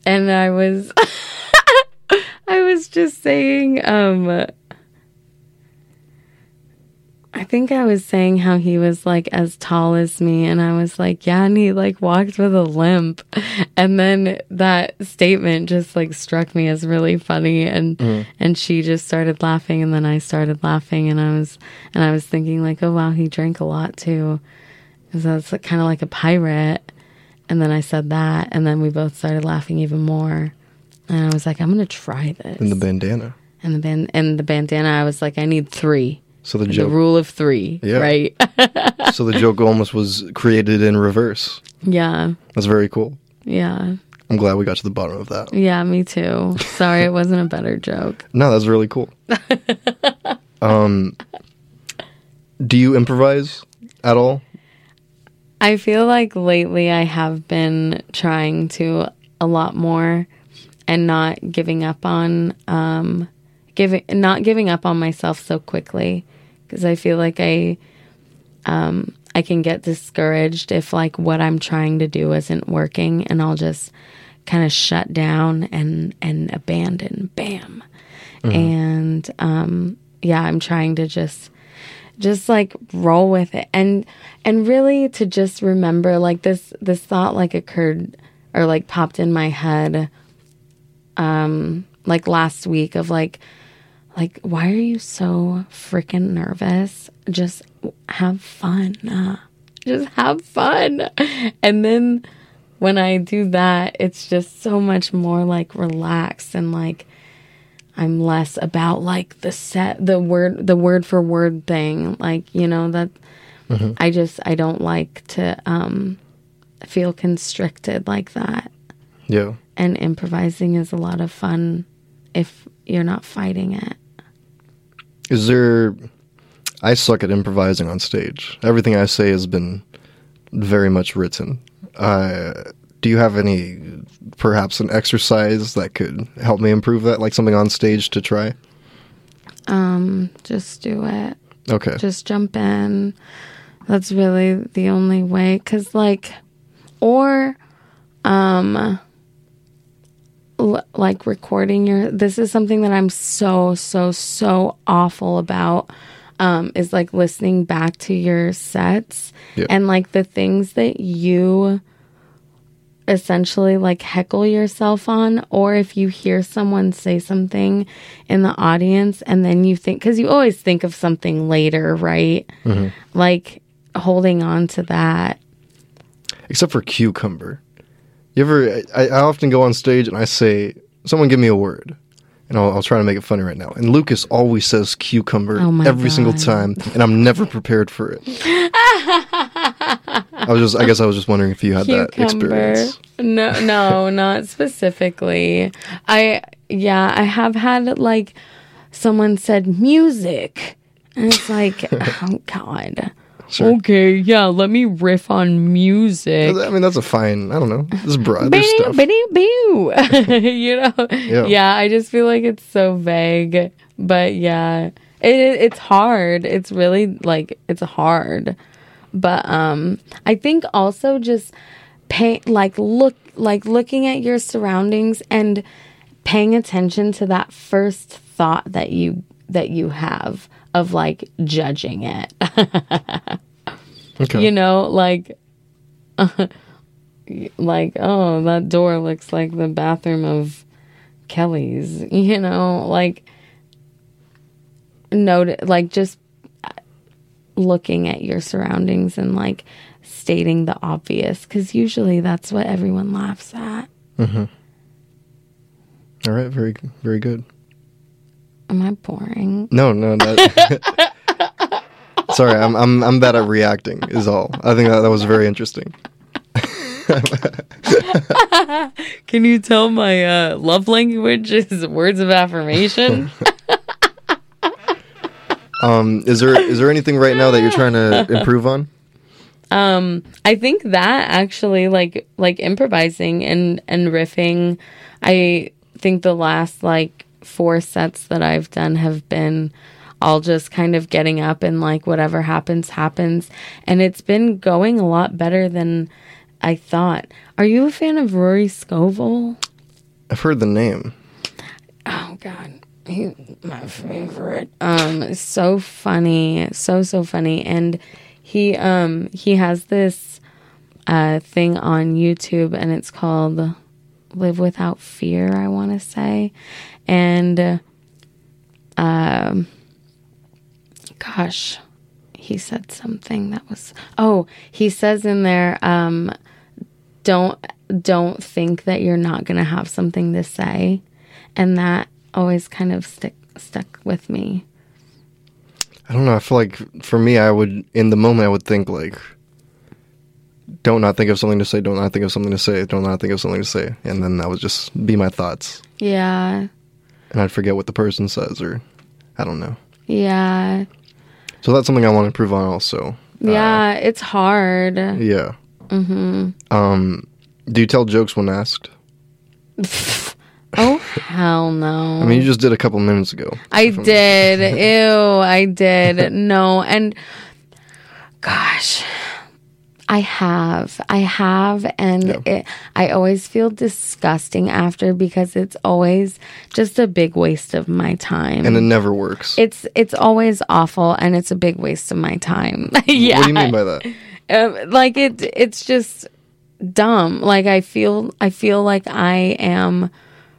and i was i was just saying um I think I was saying how he was like as tall as me, and I was like, yeah, and he like walked with a limp. And then that statement just like struck me as really funny, and mm-hmm. and she just started laughing, and then I started laughing, and I was and I was thinking like, oh wow, he drank a lot too, because that's like, kind of like a pirate. And then I said that, and then we both started laughing even more. And I was like, I'm gonna try this. And the bandana. and the band and the bandana, I was like, I need three. So the The rule of three, Yeah. right? so the joke almost was created in reverse. yeah, That's very cool. yeah, I'm glad we got to the bottom of that. yeah. Me too. Sorry, it wasn't a better joke. No, that's really cool. um, do you improvise at all? I feel like lately I have been trying to a lot more, and not giving up on um, giving not giving up on myself so quickly because I feel like I um, I can get discouraged if like what I'm trying to do isn't working, and I'll just kind of shut down and and abandon. Bam, and um, yeah, I'm trying to just just like roll with it. And and really to just remember like this this thought like occurred or like popped in my head um like last week of like like why are you so freaking nervous? Just have fun. Uh, just have fun. And then when i do that it's just so much more like relaxed and like I'm less about like the set the word the word for word thing. Like you know that I just I don't like to um feel constricted like that. Yeah. and improvising is a lot of fun if you're not fighting it Is there. I suck at improvising on stage. Everything I say has been very much written. Uh, do you have any, perhaps, an exercise that could help me improve that? Like something on stage to try? um just do it Okay. just jump in that's really the only way cuz like or um l- like recording your this is something that I'm so so so awful about um is like listening back to your sets Yeah. and like the things that you essentially like heckle yourself on or if you hear someone say something in the audience and then you think cuz you always think of something later right like holding on to that Except for cucumber. You ever. I, I often go on stage and I say, someone give me a word. And I'll, I'll try to make it funny right now. And Lucas always says cucumber Oh every single time, and I'm never prepared for it. I was just, I guess I was just wondering if you had that experience. No, no, not specifically. I yeah, I have had like someone said music. And it's like, oh god. Sure. Okay, yeah, let me riff on music. I mean, that's a fine. I don't know. This is broad. There's stuff. bing. you know? Yeah. Yeah. I just feel like it's so vague. But yeah, it it's hard. It's really like it's hard. But um I think also just pay like look like looking at your surroundings and paying attention to that first thought that you that you have of like judging it. Okay. you know, like like oh, that door looks like the bathroom of Kelly's, you know, like note like just looking at your surroundings and like stating the obvious cuz usually that's what everyone laughs at. Mm-hmm. All right. Very, very good. Am I boring? No, no, no. Sorry, I'm, I'm, I'm bad at reacting. Is all. I think that, that was very interesting. Can you tell my uh, love language is words of affirmation? Um, is there, is there anything right now that you're trying to improve on? Um, I think that actually like like improvising and and riffing, I think the last like four sets that I've done have been all just kind of getting up and like whatever happens happens and it's been going a lot better than I thought. Are you a fan of Rory Scovel? I've heard the name. Oh god. he's my favorite. Um, so funny, so so funny, and he um he has this uh thing on YouTube, and it's called "Live Without Fear." I want to say, and uh, um, gosh, he said something that was oh he says in there um don't don't think that you're not going to have something to say and that always kind of stick stuck with me I don't know. I feel like for me, I would in the moment I would think like, don't not think of something to say. Don't not think of something to say. Don't not think of something to say. And then that would just be my thoughts, yeah and I'd forget what the person says, or I don't know. yeah So that's something I want to improve on also. yeah it's hard Yeah. Mm-hmm. Um, do you tell jokes when asked? oh hell no I mean, you just did a couple minutes ago. I did. Ew, I did. No, and gosh, I have. I have and Yeah. it, I always feel disgusting after because it's always just a big waste of my time. And it never works. it's it's always awful and it's a big waste of my time. yeah. What do you mean by that? Um, like it it's just dumb like i feel i feel like i am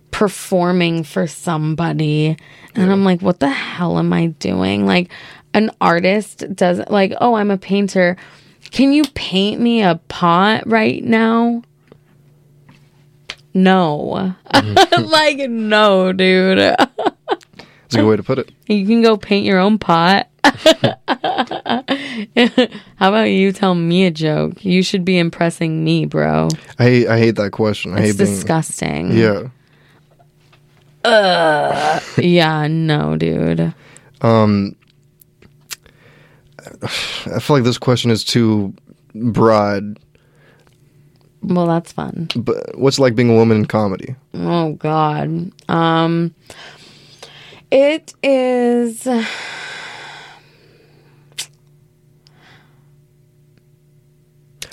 performing for somebody and i'm like what the hell am i doing like an artist doesn't like oh i'm a painter can you paint me a pot right now no like no dude It's a good way to put it. you can go paint your own pot. How about you tell me a joke? You should be impressing me, bro. I hate, I hate that question. I It's hate being. disgusting. Yeah. Yeah, no, dude. Um, I feel like this question is too broad. Well, that's fun. But what's it like being a woman in comedy? Oh God. Um it is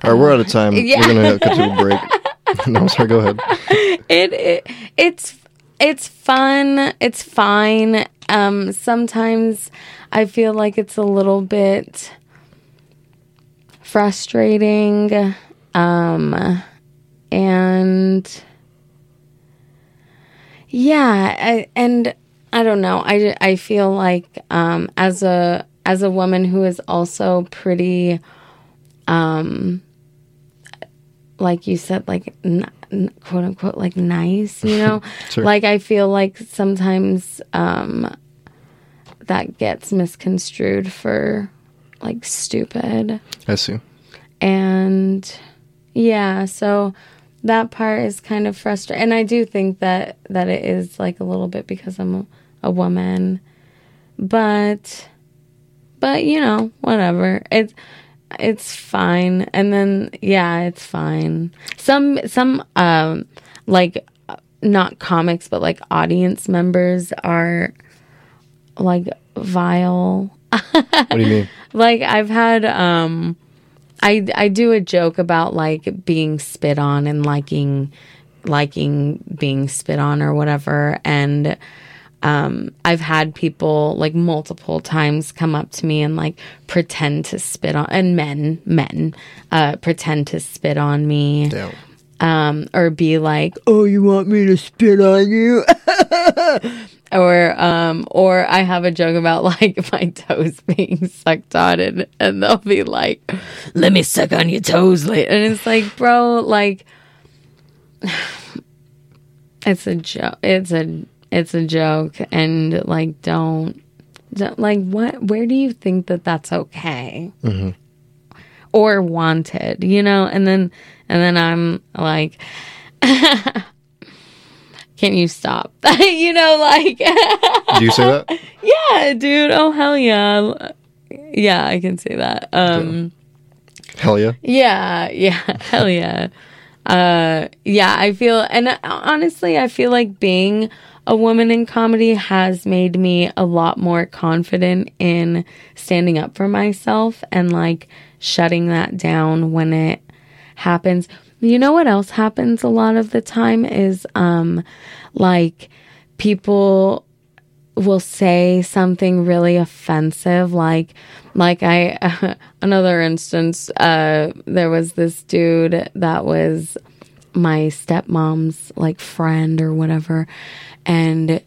All right, we're out of time. Yeah. We're gonna cut to a break. no, sorry. Go ahead. it, it it's it's fun it's fine um sometimes i feel like it's a little bit frustrating um and yeah I, and i don't know i i feel like um as a as a woman who is also pretty um like you said like n- n- quote unquote like nice you know Sure. like i feel like sometimes um that gets misconstrued for like stupid. I see. and yeah so that part is kind of frustrating and i do think that that it is like a little bit because i'm a, a woman. But but you know whatever. It's it's fine. And then yeah it's fine. Some some um like not comics but like audience members are like vile What do you mean? like I've had um I I do a joke about like being spit on and liking liking being spit on or whatever and um I've had people like multiple times come up to me and like pretend to spit on and men men uh pretend to spit on me Damn. Um, or be like, "Oh, you want me to spit on you?" or um, or I have a joke about like my toes being sucked on, and and they'll be like, "Let me suck on your toes," later. and it's like, bro, like, it's a joke. It's a it's a joke, and like, don't. don't like what? Where do you think that that's okay? or wanted, you know? And then and then I'm like Can you stop? you know, like Do you say that? Yeah, dude. Oh hell yeah. Yeah, I can say that. Um Hell yeah. yeah, yeah, hell yeah. Uh, yeah, I feel, and uh, honestly, I feel like being a woman in comedy has made me a lot more confident in standing up for myself and like shutting that down when it happens. You know what else happens a lot of the time is um like people will say something really offensive like like I another instance uh there was this dude that was my stepmom's like friend or whatever and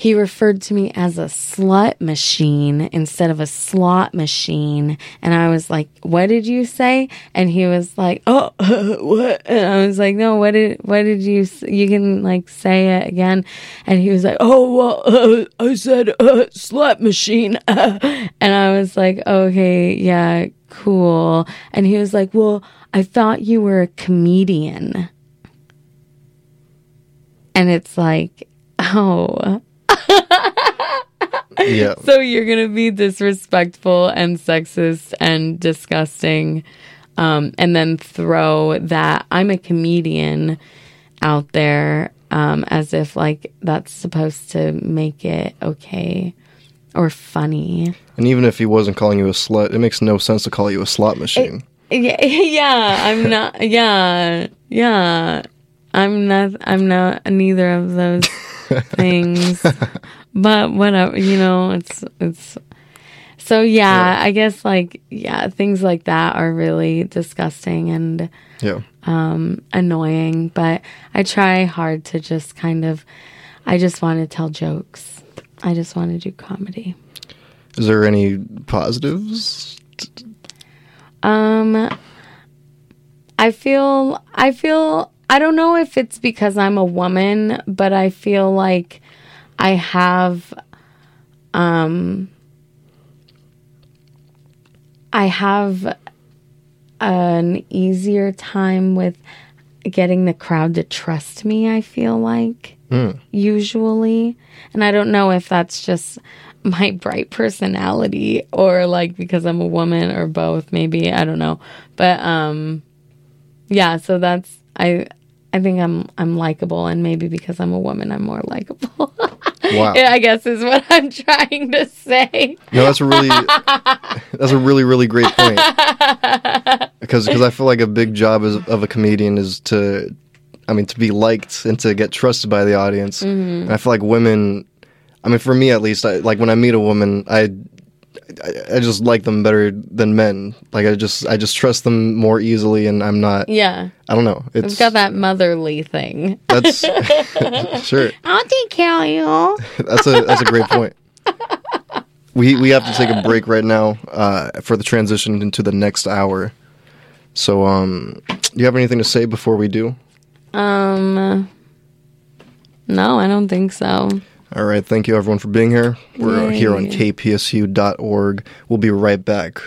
he referred to me as a slut machine instead of a slot machine. And I was like, what did you say? And he was like, oh, what? And I was like, no, what did, what did you, you can like say it again. And he was like, oh, well, uh, I said, uh, slut machine. and I was like, okay, yeah, cool. And he was like, well, I thought you were a comedian. And it's like, oh, Yeah. so you're gonna be disrespectful and sexist and disgusting, um, and then throw that I'm a comedian out there um, as if like that's supposed to make it okay or funny. And even if he wasn't calling you a slut, it makes no sense to call you a slot machine. Yeah, yeah, I'm not. Yeah, yeah, I'm not. I'm not neither of those things. but whatever, you know, it's it's. So yeah, I guess like yeah, things like that are really disgusting and yeah. um annoying. But I try hard to just kind of. I just want to tell jokes. I just want to do comedy. Is there any positives? Um, I feel, I feel, I don't know if it's because I'm a woman, but I feel like I have, um, I have an easier time with getting the crowd to trust me, I feel like, usually. And I don't know if that's just my bright personality or like because I'm a woman or both, maybe. I don't know. But um yeah, so that's I I think I'm I'm likable and maybe because I'm a woman I'm more likable. Wow. I guess is what I'm trying to say. No, that's a really that's a really really great point. Because because I feel like a big job as, of a comedian is to, I mean, to be liked and to get trusted by the audience. Mm-hmm. And I feel like women, I mean, for me at least, I, like when I meet a woman, I, I I just like them better than men. Like I just I just trust them more easily, and I'm not. Yeah. I don't know. It's It's got that motherly thing. that's sure. I'll take care of you. That's a that's a great point. We we have to take a break right now uh, for the transition into the next hour. So, um, do you have anything to say before we do? Um No, I don't think so. All right, thank you everyone for being here. We're Yay. here on kpsu.org. We'll be right back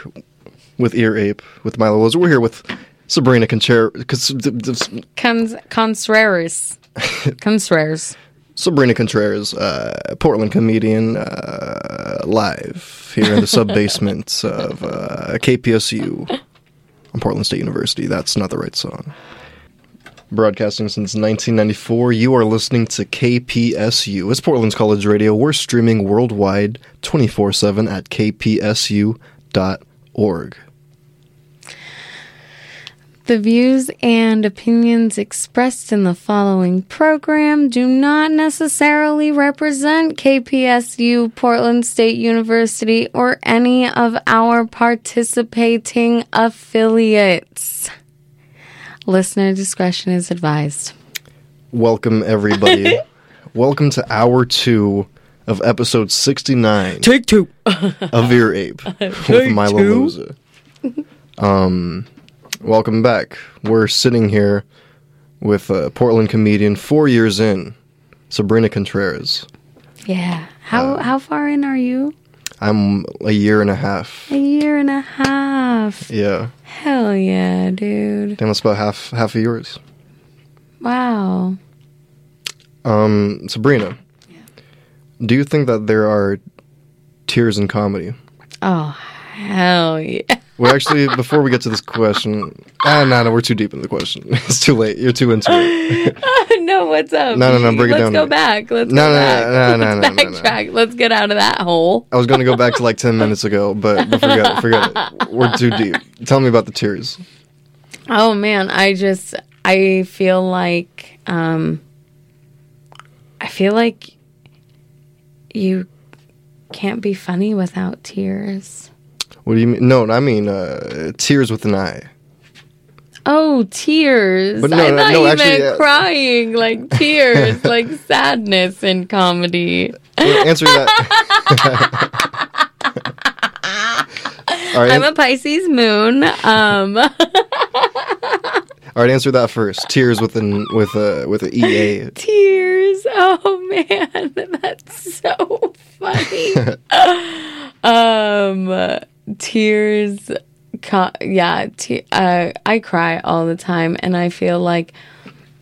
with Ear Ape with Milo Loza. We're here with Sabrena Contreras. Cons- Contreras. Contreras. Sabrena Contreras, uh, Portland comedian, uh, live here in the sub basement of uh, KPSU on Portland State University. That's not the right song. Broadcasting since 1994, you are listening to KPSU. It's Portland's College Radio. We're streaming worldwide 24 7 at kpsu.org. The views and opinions expressed in the following program do not necessarily represent KPSU, Portland State University, or any of our participating affiliates. Listener discretion is advised. Welcome, everybody. Welcome to hour two of episode 69. Take two. of Ear Ape with Milo Loza. Um, welcome back. We're sitting here with a Portland comedian, four years in, Sabrena Contreras. Yeah. How how far in are you? I'm a year and a half. A year and a half. Yeah, Hell yeah, dude. damn, that's about half half of yours. Wow. Um, Sabrena, Yeah. do you think that there are tears in comedy? Oh, hell yeah. Well, actually, before we get to this question, ah, no, no, we're too deep in the question. It's too late. You're too into it. no, what's up? No, no, no, it Let's down. go back. Let's No, go no, back. no, no, Let's no, no, no. backtrack. Let's get out of that hole. I was going to go back to like 10 minutes ago, but, but forget it. Forget it. We're too deep. Tell me about the tears. Oh man, I just I feel like um I feel like you can't be funny without tears. What do you mean? No, I mean uh, tears with an eye. Oh, tears. But no, I thought no, you actually, meant uh, crying, like tears, like sadness in comedy. Answer that. right, I'm a Pisces moon. Um, all right. Answer that first. Tears with an with a with a EA. tears. Oh man, that's so funny. um, tears. Yeah, te- uh, I cry all the time, and I feel like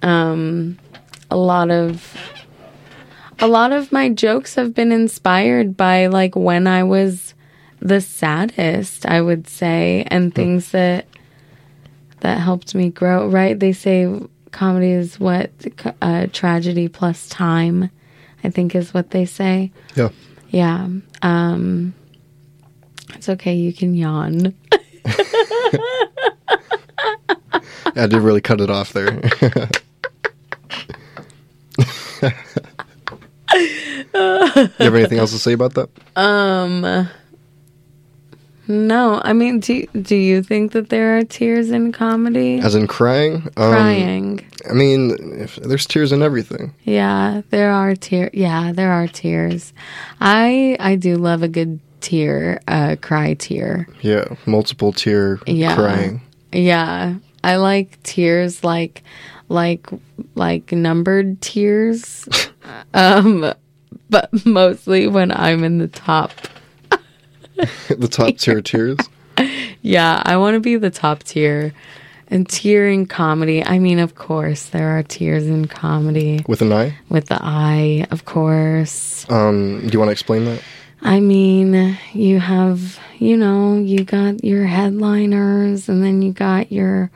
um, a lot of a lot of my jokes have been inspired by like when I was the saddest, I would say, and things that that helped me grow. Right? They say comedy is what uh, tragedy plus time. I think is what they say. Yeah. Yeah. Um, it's okay. You can yawn. I did really cut it off there. Do you have anything else to say about that? Um. No, I mean, do do you think that there are tears in comedy? As in crying? Um, Crying. I mean, if, there's tears in everything. Yeah, there are tears. Yeah, there are tears. I I do love a good tear, uh, cry tear. Yeah, multiple tear Yeah. crying. Yeah, I like tears like like like numbered tears. um, but mostly when I'm in the top. the top tier tears. Yeah, I want to be the top tier. And tear in comedy. I mean, of course, there are tears in comedy With an eye. with the eye, of course. Um, do you want to explain that? I mean, you have, you know, you got your headliners and then you got your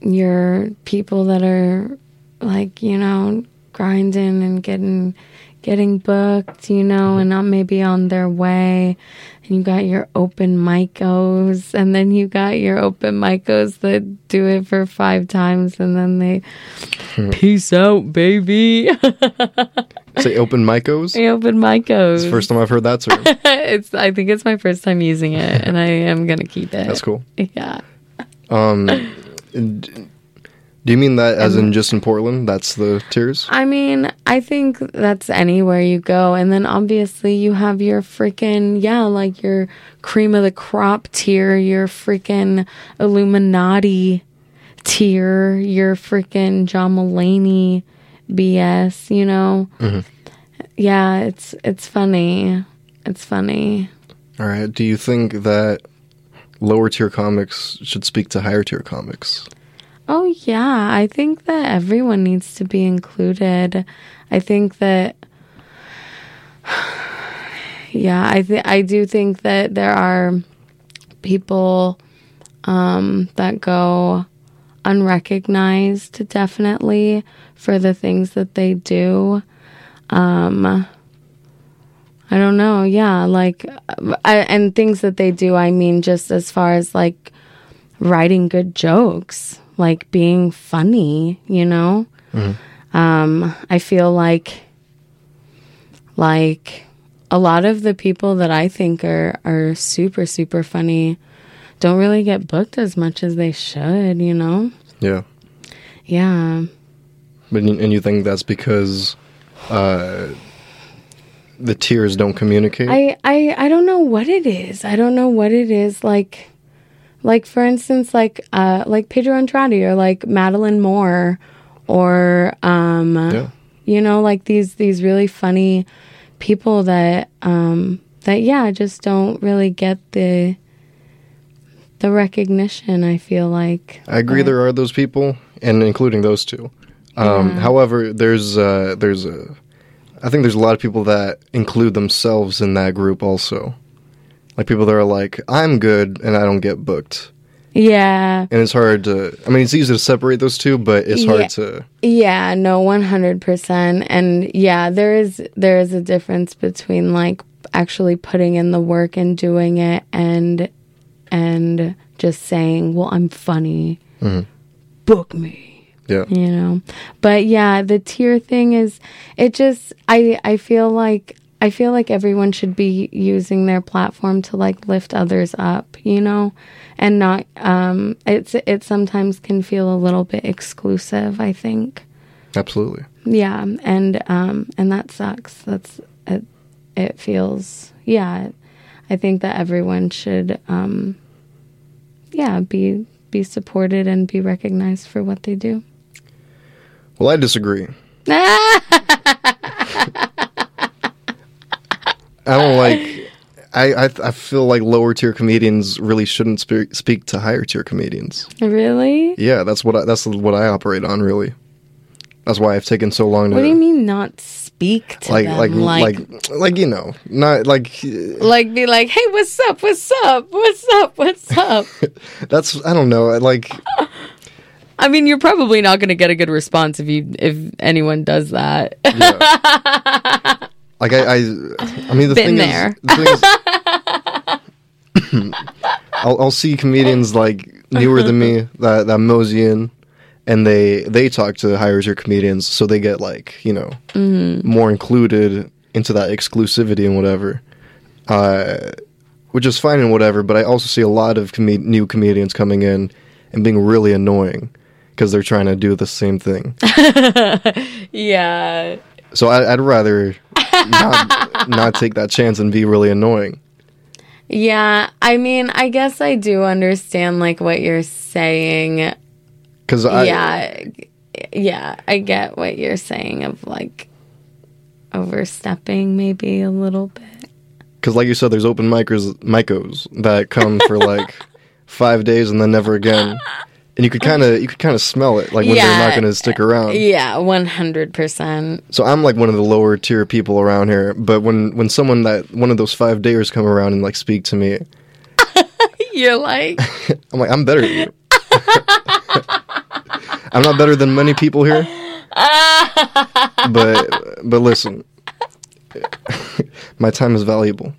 your people that are like, you know, grinding and getting getting booked, you know, and not maybe on their way. And you got your open micos and then you got your open micos that do it for five times and then they hmm. peace out, baby. Say open micos. Open micos. It's the first time I've heard that term. it's I think it's my first time using it and I am gonna keep it. That's cool. Yeah. Um, d- do you mean that as in just in Portland? That's the tears. I mean, I think that's anywhere you go. And then obviously you have your freaking yeah, like your cream of the crop tier, your freaking Illuminati tier, your freaking John Mulaney BS, you know? Yeah, it's it's funny. It's funny. All right. Do you think that lower tier comics should speak to higher tier comics? Oh yeah, I think that everyone needs to be included. I think that yeah, I th- I do think that there are people um, that go unrecognized definitely for the things that they do. Um, I don't know. Yeah, like I, and things that they do. I mean, just as far as like writing good jokes, like being funny. You know. Um, I feel like like a lot of the people that I think are are super super funny don't really get booked as much as they should. You know. Yeah. Yeah. But and you think that's because uh, the tears don't communicate? I, I I don't know what it is. I don't know what it is. Like like for instance, like uh like Pedro Andrade or like Madeline Moore or um yeah. you know, like these these really funny people that um that yeah, just don't really get the the recognition, I feel like. I agree. But- There are those people, and including those two. Um, Yeah. However, there's uh, there's a, I think there's a lot of people that include themselves in that group also, like people that are like, I'm good and I don't get booked, Yeah. and it's hard to. I mean, it's easy to separate those two, but it's Yeah. hard to. Yeah, no, one hundred percent. And yeah, there is there is a difference between like actually putting in the work and doing it and and just saying, Well, I'm funny. Book me. Yeah. you know but yeah the tier thing is it just i i feel like i feel like everyone should be using their platform to like lift others up you know and not um it's it sometimes can feel a little bit exclusive i think Absolutely. yeah and um and that sucks that's it it feels yeah i think that everyone should um yeah be be supported and be recognized for what they do Well, I disagree. I don't like. I, I I feel like lower tier comedians really shouldn't speak speak to higher tier comedians. really Yeah, that's what I, that's what I operate on. Really, that's why I've taken so long to What do you mean not speak to like them? like like, like like you know not like uh, like be like, hey, what's up? What's up? What's up? What's up? that's I don't know like I mean, you're probably not going to get a good response if you if anyone does that. yeah. like I, I I mean the Been thing there. is the thing is I'll I'll see comedians like newer than me that that mosey in and they they talk to higher tier comedians so they get like you know Mm-hmm. more included into that exclusivity and whatever uh which is fine and whatever but i also see a lot of com- new comedians coming in and being really annoying because they're trying to do the same thing yeah. so I, i'd rather not, not take that chance and be really annoying Yeah, I mean, I guess I do understand like what you're saying. Because i yeah. Yeah, I get what you're saying of like overstepping maybe a little bit. because like you said there's open micers micos that come for like five days and then never again and you could kind of you could kind of smell it like when they're not going to stick around Yeah, 100%. So I'm like one of the lower tier people around here, but when when someone that one of those five dayers come around and like speak to me, You're like, I'm like I'm better than you. I'm not better than many people here, but but listen, my time is valuable.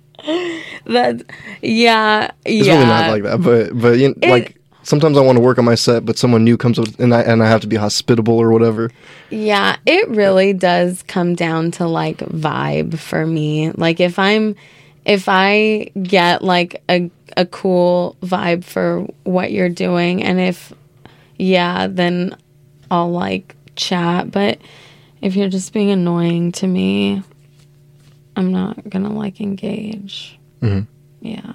that, yeah, It's yeah. really not like that, but but you like sometimes I want to work on my set, but someone new comes up and I and I have to be hospitable or whatever. Yeah, it really does come down to like vibe for me. Like if I'm if I get like a a cool vibe for what you're doing and if yeah, then I'll like chat, but if you're just being annoying to me, I'm not to like engage. Mhm. Yeah.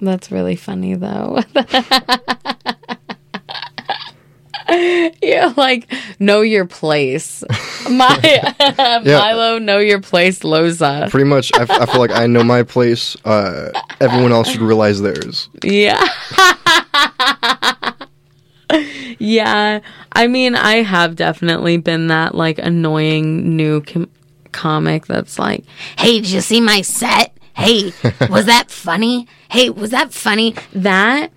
That's really funny though. You're like, know your place. My Milo, know your place, Loza. Pretty much, I, f- I feel like I know my place. Uh, everyone else should realize theirs. Yeah. yeah. I mean, I have definitely been that like annoying new com- comic that's like, hey, did you see my set? Hey, was that funny? Hey, was that funny? That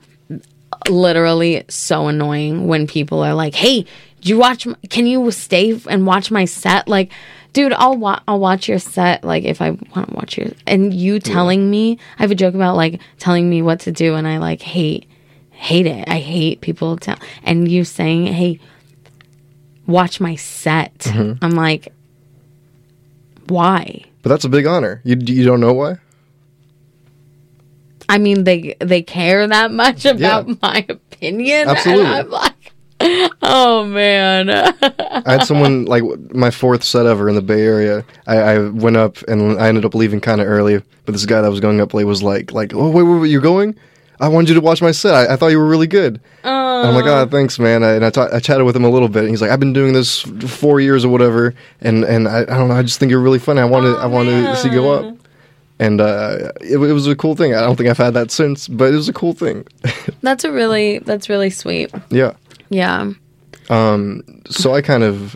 literally so annoying when people are like, "Hey, did you watch? Can you stay and watch my set?" Like, dude, I'll wa- I'll watch your set. Like, if I want to watch your and you telling me, I have a joke about like telling me what to do, and I like hate hate it. I hate people tell and you saying, "Hey, watch my set." Mm-hmm. I'm like, why? But that's a big honor. You you don't know why? I mean, they they care that much about my opinion. Absolutely. And I'm like, oh man. I had someone like my fourth set ever in the Bay Area. I, I went up and I ended up leaving kind of early. But this guy that was going up late was like, like, oh wait, wait, wait, you're going? I wanted you to watch my set. I, I thought you were really good. And I'm like, oh, thanks, man. I, and I, ta- I chatted with him a little bit. And he's like, I've been doing this four years or whatever, and and I, I don't know. I just think you're really funny. I wanted I wanted to see you go up. And uh, it, it was a cool thing. I don't think I've had that since, but it was a cool thing. that's a really that's really sweet. yeah. Yeah. Um. So I kind of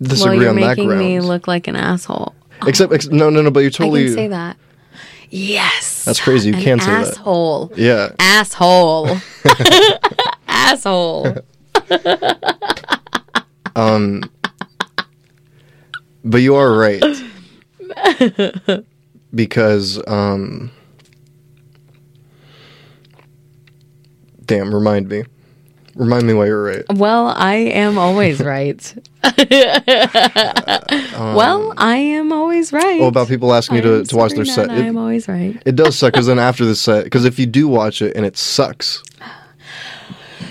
Well, disagree you're on that making ground. me look like an asshole. Except, ex- no, no, no. But you're I totally. can say that. Yes. That's crazy. You An can't say that. asshole. Yeah. Asshole. asshole. Um. But you are right. because um. Damn, remind me. Remind me why you're right. Well, I am always right. well, um, I am always right. Oh, about people asking you to, to watch their set. I am always right. it does suck because then after the set, because if you do watch it and it sucks,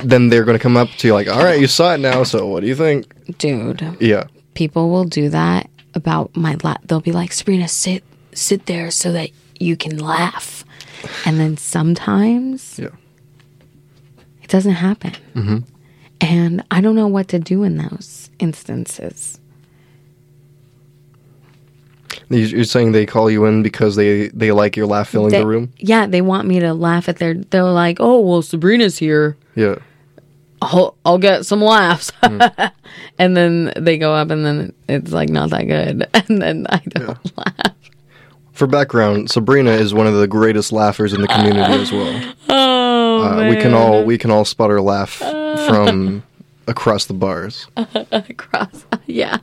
then they're going to come up to you like, all right, you saw it now, so what do you think? Dude, Yeah. people will do that about my laugh. They'll be like, Sabrena, sit sit there so that you can laugh. And then sometimes Yeah. it doesn't happen. Mm-hmm. And I don't know what to do in those instances. You- You're saying they call you in because they, they like your laugh filling They- the room? Yeah, they want me to laugh at their. They're like, "Oh, well, Sabrena's here. Yeah. I'll, I'll get some laughs." Mm. and then they go up, and then it's like not that good, and then I don't laugh. For background, Sabrena is one of the greatest laughers in the community as well. Oh Uh, we can all we can all sputter laugh from across the bars. across, yeah,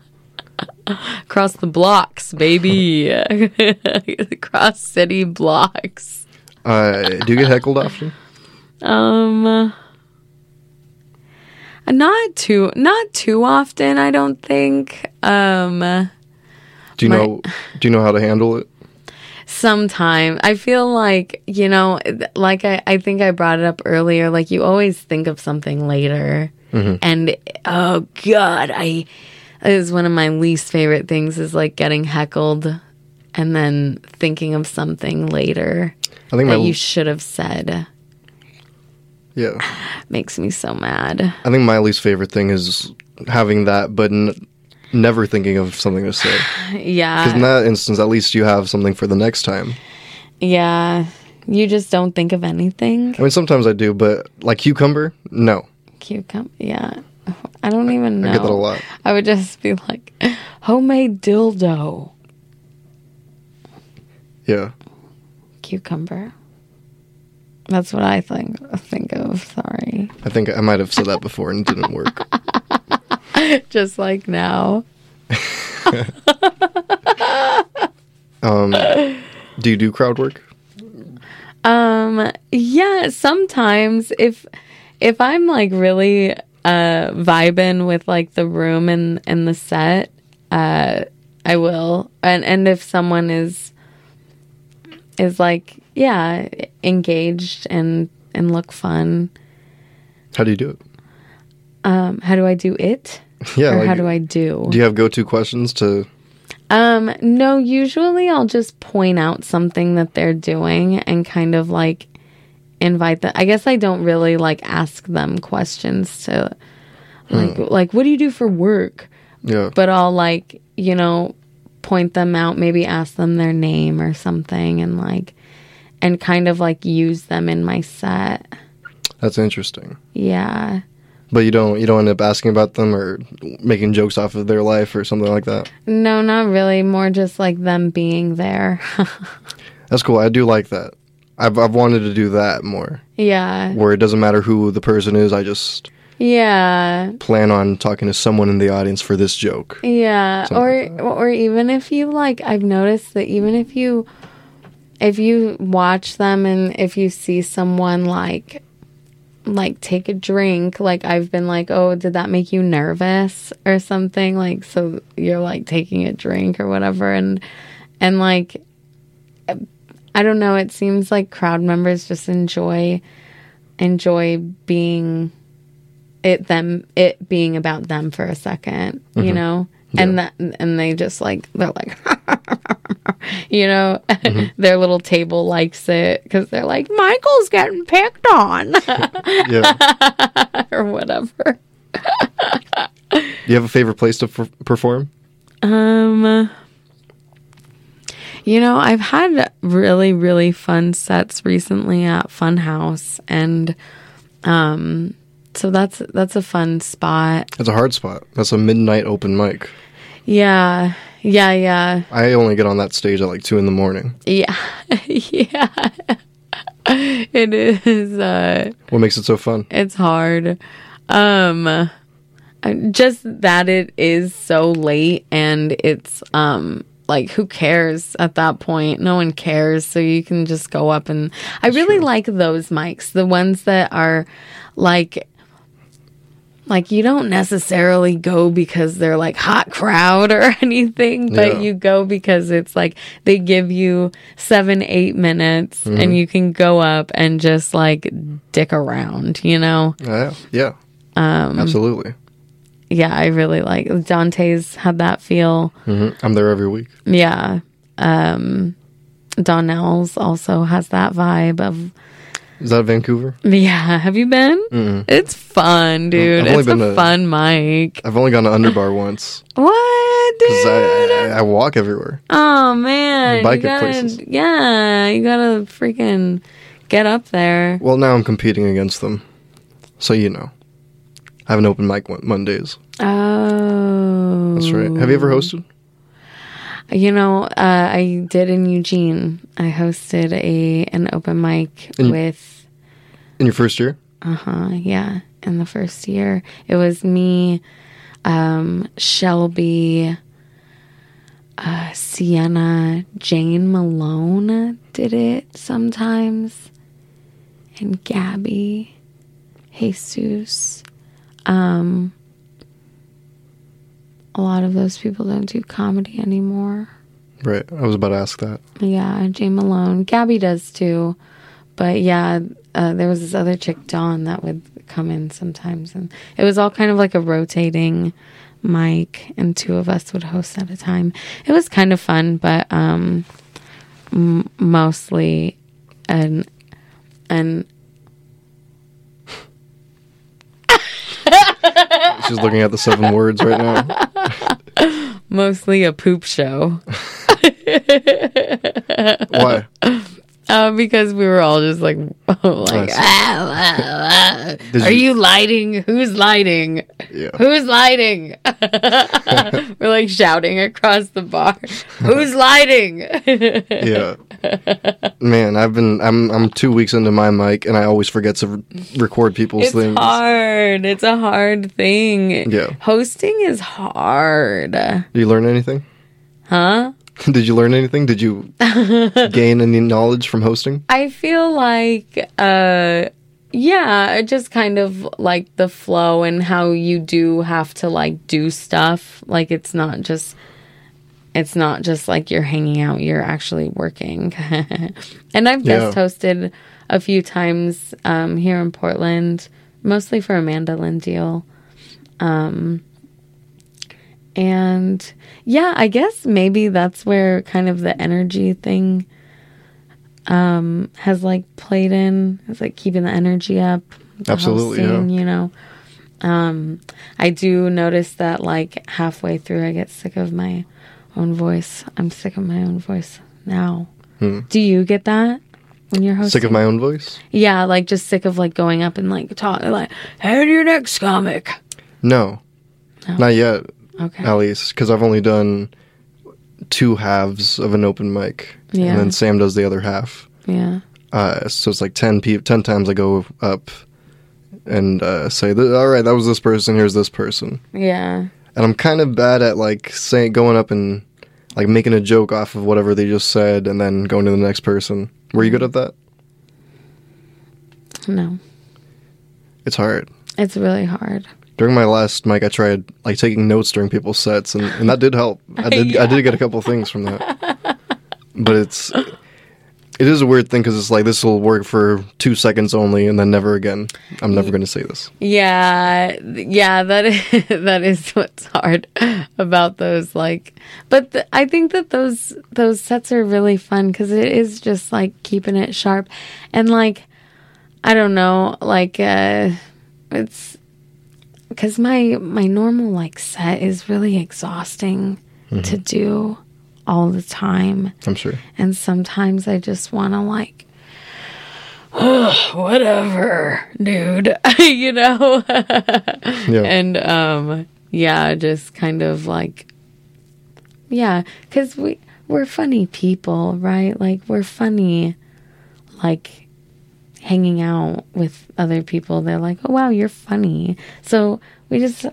across the blocks, baby, across city blocks. Uh, do you get heckled often? Um, not too, not too often. I don't think. Um. Do you My- know do you know how to handle it? Sometimes I feel like, you know, like I, I think I brought it up earlier, like you always think of something later. Mm-hmm. And oh God, I, it is one of my least favorite things is like getting heckled and then thinking of something later I think my you should have said. yeah. Makes me so mad. I think my least favorite thing is having that, but n- never thinking of something to say. Yeah. Because in that instance, at least you have something for the next time. Yeah. You just don't think of anything. I mean, sometimes I do, but like cucumber, no. Cucumber. Yeah. I don't even know. I get that a lot. I would just be like, homemade dildo. Yeah. Cucumber. That's what I think think of. Sorry. I think I might have said that before and it didn't work. Just like now. Um, do you do crowd work? Um yeah, sometimes if if I'm like really uh vibing with like the room and and the set, uh I will. And and if someone is is like yeah, engaged and and look fun, How do you do it? um how do I do it? Yeah. or like, how do I do? do you have go-to questions to? Um, no, usually I'll just point out something that they're doing and kind of like invite them. I guess I don't really like ask them questions to like like what do you do for work? Yeah. But I'll like, you know, point them out, maybe ask them their name or something and like and kind of like use them in my set. That's interesting. Yeah. But you don't you don't end up asking about them or making jokes off of their life or something like that. No, not really. More just like them being there. That's cool. I do like that. I've I've wanted to do that more, yeah. where it doesn't matter who the person is. I just Yeah. plan on talking to someone in the audience for this joke. Yeah, Something or or even if you like I've noticed that even if you if you watch them and if you see someone like like take a drink, like I've been like, "Oh, did that make you nervous or something?" Like so you're like taking a drink or whatever and and like I don't know, it seems like crowd members just enjoy enjoy being it them it being about them for a 2nd you mm-hmm. know and that and they just like they're like you know their little table likes it because they're like michael's getting picked on Yeah. or whatever do you have a favorite place to f- perform? um you know i've had really really fun sets recently at funhouse and um so that's that's a fun spot It's a hard spot. That's a midnight open mic. Yeah yeah yeah I only get on that stage at like two in the morning. Yeah. yeah. it is uh What makes it so fun? it's hard. Um just that it is so late and it's um like who cares at that point? No one cares, so you can just go up and I really like those mics, the ones that are like like you don't necessarily go because they're like hot crowd or anything, but Yeah. you go because it's like they give you seven, eight minutes Mm-hmm. and you can go up and just like dick around, you know? Yeah, yeah, Um, absolutely. Yeah, I really like Dante's had that feel. hmm I'm there every week. Yeah. Um Donnell's also has that vibe of Is that Vancouver? yeah. Have you been? It's fun, dude. I've only It's a to- fun mic. I've only gone to Underbar once What, dude? because I, I I walk everywhere. oh man, bike you gotta, places. yeah, you gotta freaking get up there. Well, now I'm competing against them, so you know. I have an open mic Mondays. Oh, That's right. Have you ever hosted? You know, uh, I did in Eugene. I hosted a an open mic And- with, In your first year? uh huh, yeah, in the first year. It was me, um, Shelby, uh, Sienna, Jane Malone did it sometimes, and Gabby, Jesus. Um, a lot of those people don't do comedy anymore. Right. I was about to ask that. Yeah, Jane Malone. Gabby does too. But yeah, uh, there was this other chick, Dawn, that would come in sometimes. And it was all kind of like a rotating mic, and two of us would host at a time. It was kind of fun, but um, m- mostly an, an She's looking at the seven words right now. mostly a poop show. Why? Uh, because we were all just like, like, "Ah, ah, ah. Are you- you lighting? Who's lighting? Yeah. Who's lighting? we're like shouting across the bar. Who's lighting? Yeah. Man, I've been I'm I'm 2 weeks into my mic and I always forget to re- record people's things. it's things. hard. It's a hard thing. Yeah. Hosting is hard. Did you learn anything? Huh? Did you learn anything? Did you gain any knowledge from hosting? I feel like, uh, yeah, just kind of like the flow and how you do have to like do stuff. Like it's not just, it's not just like you're hanging out, you're actually working. and I've guest hosted a few times um, here in Portland, mostly for Amanda Lindeal. Um, and yeah, I guess maybe that's where kind of the energy thing um has like played in. It's like keeping the energy up. the Absolutely, yeah. you know. Um I do notice that like halfway through I get sick of my own voice. I'm sick of my own voice now. Do you get that when you're hosting? Hmm. Sick of my own voice? Yeah, like just sick of like going up and like talking like, "Hey, your next comic." No. Not yet, Okay. at least, because I've only done two halves of an open mic, Yeah. and then Sam does the other half. Yeah. Uh, so it's like 10, pe- 10 times I go up and uh, say, all right, that was this person, here's this person. Yeah. And I'm kind of bad at like saying, going up and like making a joke off of whatever they just said and then going to the next person. Were you good at that? No. It's hard. It's really hard. During my last mic, I tried like taking notes during people's sets, and, and that did help. I did I did get a couple things from that, but it's it is a weird thing because it's like this will work for two seconds only, and then never again. I'm never going to say this. Yeah, yeah, that is, that is what's hard about those. Like, but th- I think that those those sets are really fun because it is just like keeping it sharp, and like, I don't know, like, uh, it's because my my normal like set is really exhausting to do all the time, I'm sure. and sometimes I just want to like. whatever, dude. you know? Yeah. and um yeah, just kind of like yeah, cuz we we're funny people, right? Like we're funny like hanging out with other people. They're like, "Oh wow, you're funny." So, we just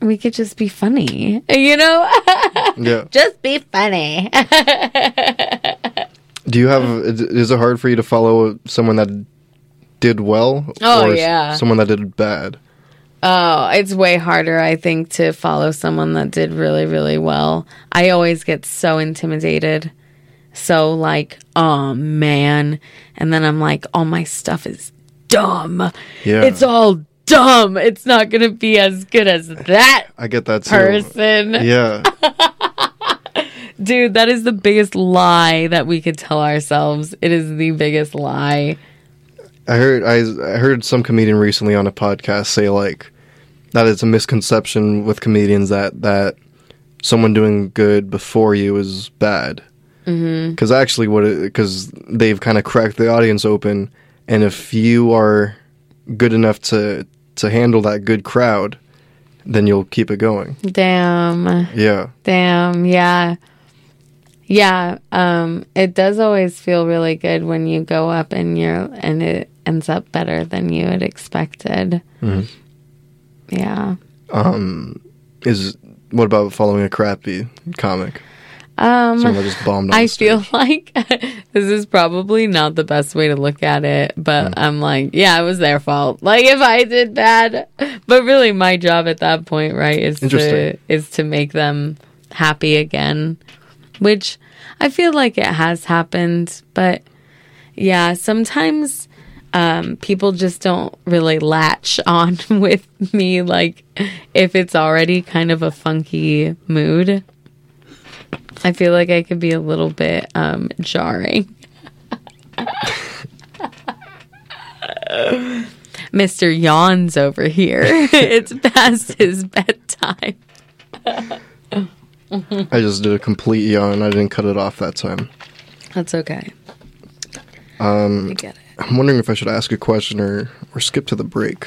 we could just be funny, you know? Yeah. just be funny. Do you have? Is it hard for you to follow someone that did well Oh, or yeah. someone that did bad? Oh, it's way harder, I think, to follow someone that did really, really well. I always get so intimidated. So, like, oh man. And then I'm like, all my stuff is dumb. Yeah. It's all dumb. It's not going to be as good as that I get that too. person. Yeah. Dude, that is the biggest lie that we could tell ourselves. It is the biggest lie. I heard I, I heard some comedian recently on a podcast say like that it's a misconception with comedians that that someone doing good before you is bad. Mm-hmm. Because actually, what because they've kind of cracked the audience open, and if you are good enough to to handle that good crowd, then you'll keep it going. Damn. Yeah, Damn, yeah. Yeah, um it does always feel really good when you go up and you're and it ends up better than you had expected. Yeah. Um, is what about following a crappy comic? Um that just bombed. I feel like this is probably not the best way to look at it, but I'm like, yeah, it was their fault. Like if I did bad, but really my job at that point, right, is to is to make them happy again, which I feel like it has happened, but yeah, sometimes um, people just don't really latch on with me like if it's already kind of a funky mood. I feel like I could be a little bit um, jarring. Mr. Yawns over here. it's past his bedtime. I just did a complete yawn. I didn't cut it off that time. That's okay. Um, I get it. I'm wondering if I should ask a question or or skip to the break.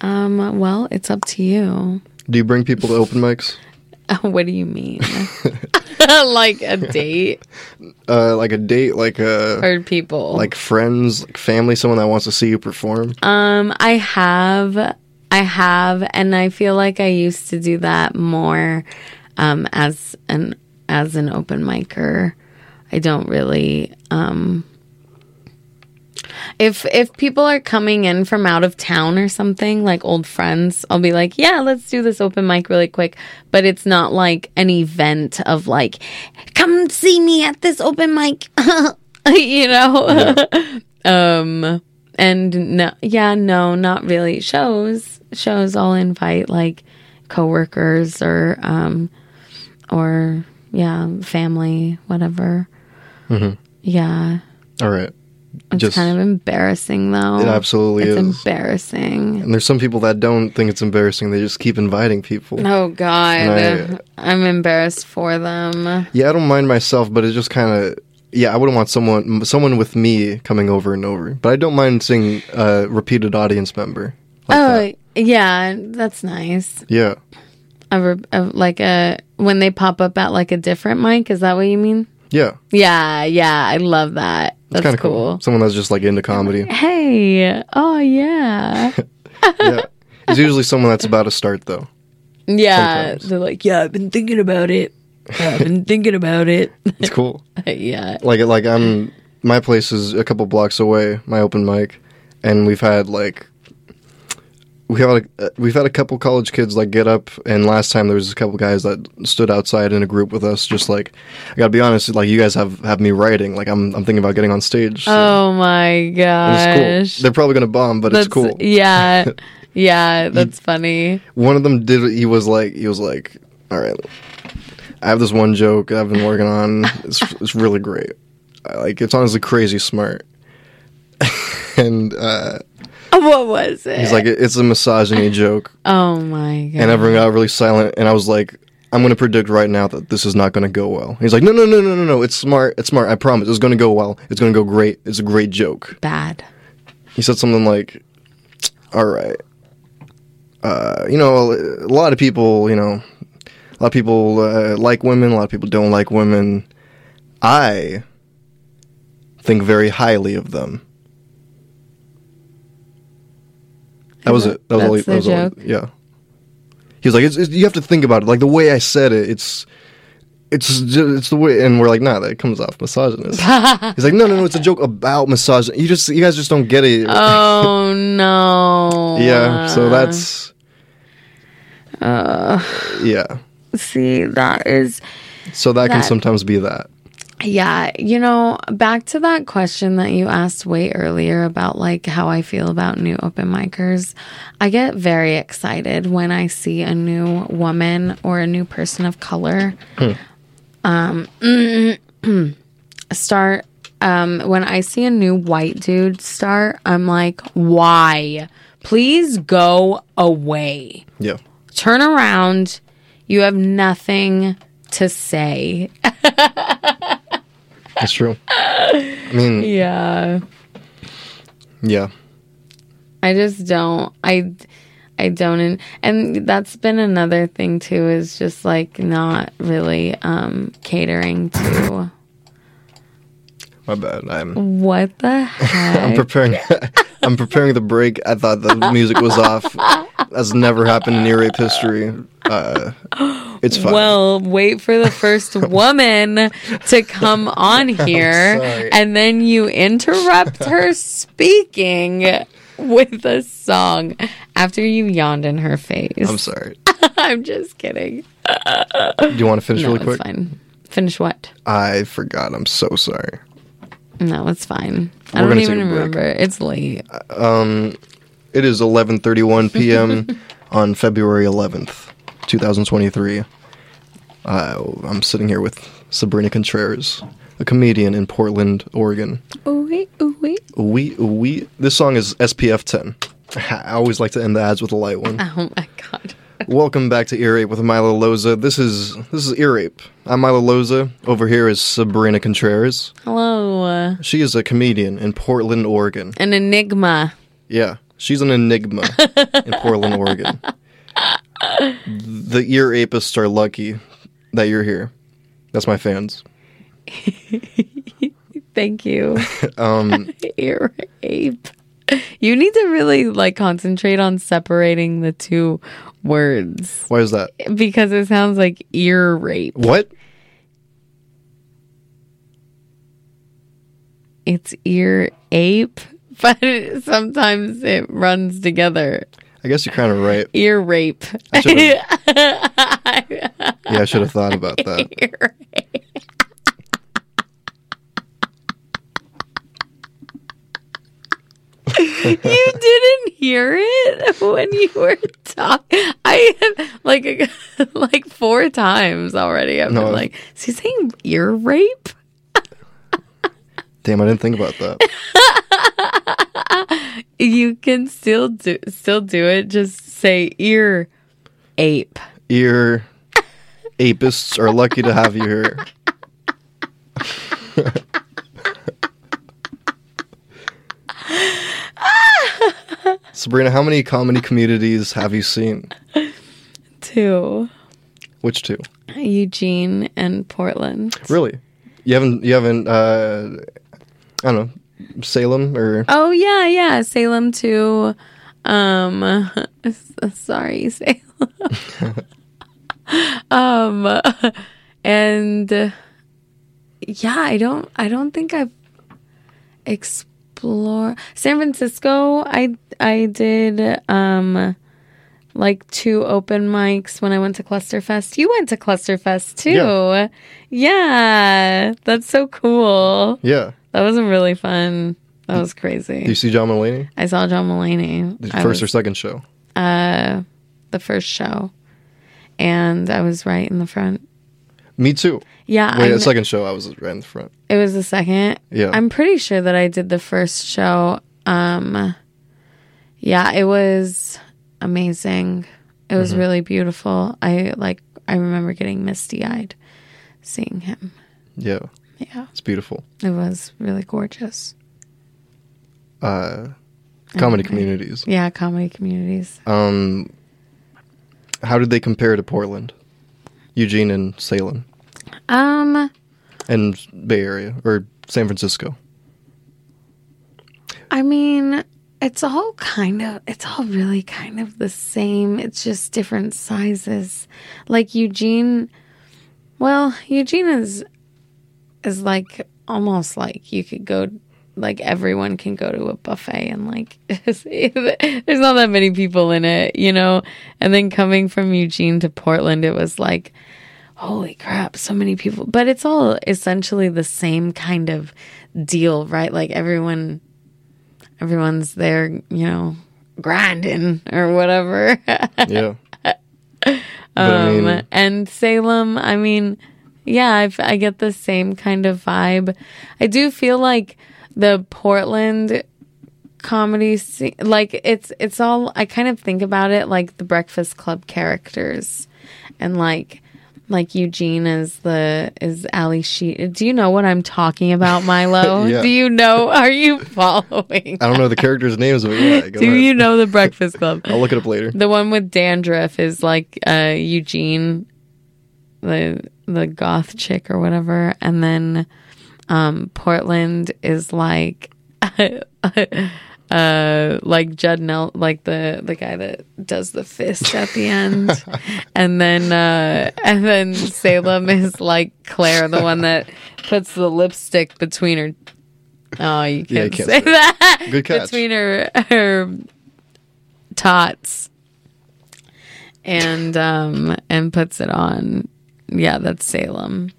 Um, well, it's up to you. Do you bring people to open mics? what do you mean? like a date Uh, like a date, like a or people? like friends, like family, someone that wants to see you perform. Um, I have, I have, and I feel like I used to do that more um, as an as an open micer. I don't really. Um, if if people are coming in from out of town or something like old friends, I'll be like, yeah, let's do this open mic really quick. But it's not like an event of like, come see me at this open mic, you know. um and no yeah no not really shows shows i'll invite like coworkers or um or yeah family whatever yeah All right. It's Just kind of embarrassing though It absolutely it's is. embarrassing and there's some people that don't think it's embarrassing. They just keep inviting people. oh god And i'm embarrassed for them Yeah, I don't mind myself, but it's just kind of yeah. I wouldn't want someone someone with me coming over and over, but I don't mind seeing a repeated audience member. Like oh that. yeah that's nice yeah, a, a, like a when they pop up at like a different mic is that what you mean yeah. Yeah, yeah, I love that. That's kind of cool. cool. Someone that's just like into comedy. Hey, oh yeah, yeah, it's usually someone that's about to start though. yeah. Sometimes. They're like, yeah, I've been thinking about it. Yeah, I've been thinking about it. It's cool. yeah, like like I'm my place is a couple blocks away, my open mic, and we've had like we have a, we've had a couple college kids like get up, and last time there was a couple guys that stood outside in a group with us, just like I gotta be honest, like you guys have have me writing, like I'm I'm thinking about getting on stage. so Oh my god. it's gosh, cool. They're probably gonna bomb, but that's it's cool. yeah, yeah. That's funny. One of them did. He was like, he was like, all right, I have this one joke I've been working on. It's it's really great. Like it's honestly crazy smart. and uh, What was it? he's like, it's a misogyny joke, oh my god. and everyone got really silent. And I was like, I'm gonna predict right now that this is not gonna go well. He's like, no, no, no, no, no, no. It's smart. It's smart. I promise. It's gonna go well. It's gonna go great. It's a great joke. bad. He said something like, "All right, uh, you know, a lot of people, you know, a lot of people uh, like women. A lot of people don't like women. I think very highly of them." That was it. That was all. He, that was all. joke? Yeah. He was like, it's, it's, "You have to think about it. Like the way I said it, it's." it's ju- it's the way, and we're like, nah, that comes off misogynist. He's like, no, no, no, it's a joke about misogyny. You just, you guys just don't get it. oh no. yeah, so that's, Uh, yeah, see, that is so that, can sometimes be that. Yeah, you know, back to that question that you asked way earlier about like how I feel about new open micers. I get very excited when I see a new woman or a new person of color um start um when I see a new white dude start, I'm like, "Why? Please go away. Yeah, Turn around. You have nothing to say." that's true. I mean, Yeah. yeah, I just don't. I I don't and, and that's been another thing too is just like not really um catering to my bad. I'm, what the heck. I'm preparing. I'm preparing the break. I thought the music was off. That's never happened in ear rape history. Uh, it's fine. well, wait for the first woman to come on here and then you interrupt her speaking with a song after you yawned in her face. I'm sorry. I'm just kidding. Do you want to finish No, really it's quick? fine. Finish what? I forgot. I'm so sorry. No, it's fine. I don't even remember. It's late. Um, it is 11:31 p.m. on February 11th, 2023. Uh, I'm sitting here with Sabrena Contreras, a comedian in Portland, Oregon. Ooh wait, ooh. We we this song is SPF 10. I always like to end the ads with a light one. Oh my god. Welcome back to Ear Rape with Milo Loza. This is this is Ear Rape. I'm Milo Loza. Over here is Sabrena Contreras. Hello. She is a comedian in Portland, Oregon. an enigma. Yeah, she's an enigma in Portland, Oregon. The ear apists are lucky that you're here. That's my fans. Thank you. Um, Ear ape. You need to really like concentrate on separating the two words why is that? because it sounds like ear rape. What? It's ear ape, but sometimes it runs together. I guess you're kind of right. Ear rape. I Yeah, I should have thought about that. You didn't hear it when you were talking. I have like like four times already. I've No. been like, is he saying ear rape? Damn, I didn't think about that. You can still do still do it. Just say ear ape. Ear apists are lucky to have you here. Sabrena, how many comedy communities have you seen? Two. Which two? Eugene and Portland. Really? You haven't you haven't uh I don't know, Salem or Oh yeah, yeah. Salem to um sorry, Salem. um and yeah, I don't I don't think I've explored San Francisco. I I did um like two open mics when I went to Clusterfest. You went to Clusterfest too. Yeah. yeah that's so cool. Yeah. That was really fun. That was crazy. Do you see John Mulaney? I saw John Mulaney. First or second show? uh, the first show, and I was right in the front. Me too. Yeah, Wait, I the second show I was right in the front. it was the second. Yeah. I'm pretty sure that I did the first show. Um, yeah, it was amazing. It was Mm-hmm. really beautiful. I like. I remember getting misty eyed seeing him. yeah. Yeah, It's beautiful. it was really gorgeous. Uh comedy communities. Yeah, comedy communities. Um how did they compare to Portland? Eugene and Salem Um, and Bay Area or San Francisco? I mean, it's all kind of, it's all really kind of the same. It's just different sizes. Like Eugene, Well, Eugene is is like almost like you could go like everyone can go to a buffet and like there's not that many people in it, you know. And then coming from Eugene to Portland, it was like holy crap, so many people. But it's all essentially the same kind of deal, right? Like everyone everyone's there, you know, grinding or whatever. Yeah. um, I mean, and Salem, I mean, yeah, I've, I get the same kind of vibe. I do feel like the Portland comedy scene, like it's it's all. I kind of think about it like the Breakfast Club characters, and like like Eugene is the is Ally Sheedy. Do you know what I'm talking about, Milo? Yeah. Do you know? Are you following? I don't know the characters' names, but yeah. Do ahead. you know the Breakfast Club? I'll look it up later. The one with dandruff is like uh, Eugene, the the goth chick or whatever, and then um, Portland is like uh, like Judd Nel, like the the guy that does the fist at the end, and then uh, and then Salem is like Claire, the one that puts the lipstick between her. Oh, you Yeah, you can't, can't say say that. Good catch. Between her her tots and um and puts it on. Yeah, that's Salem.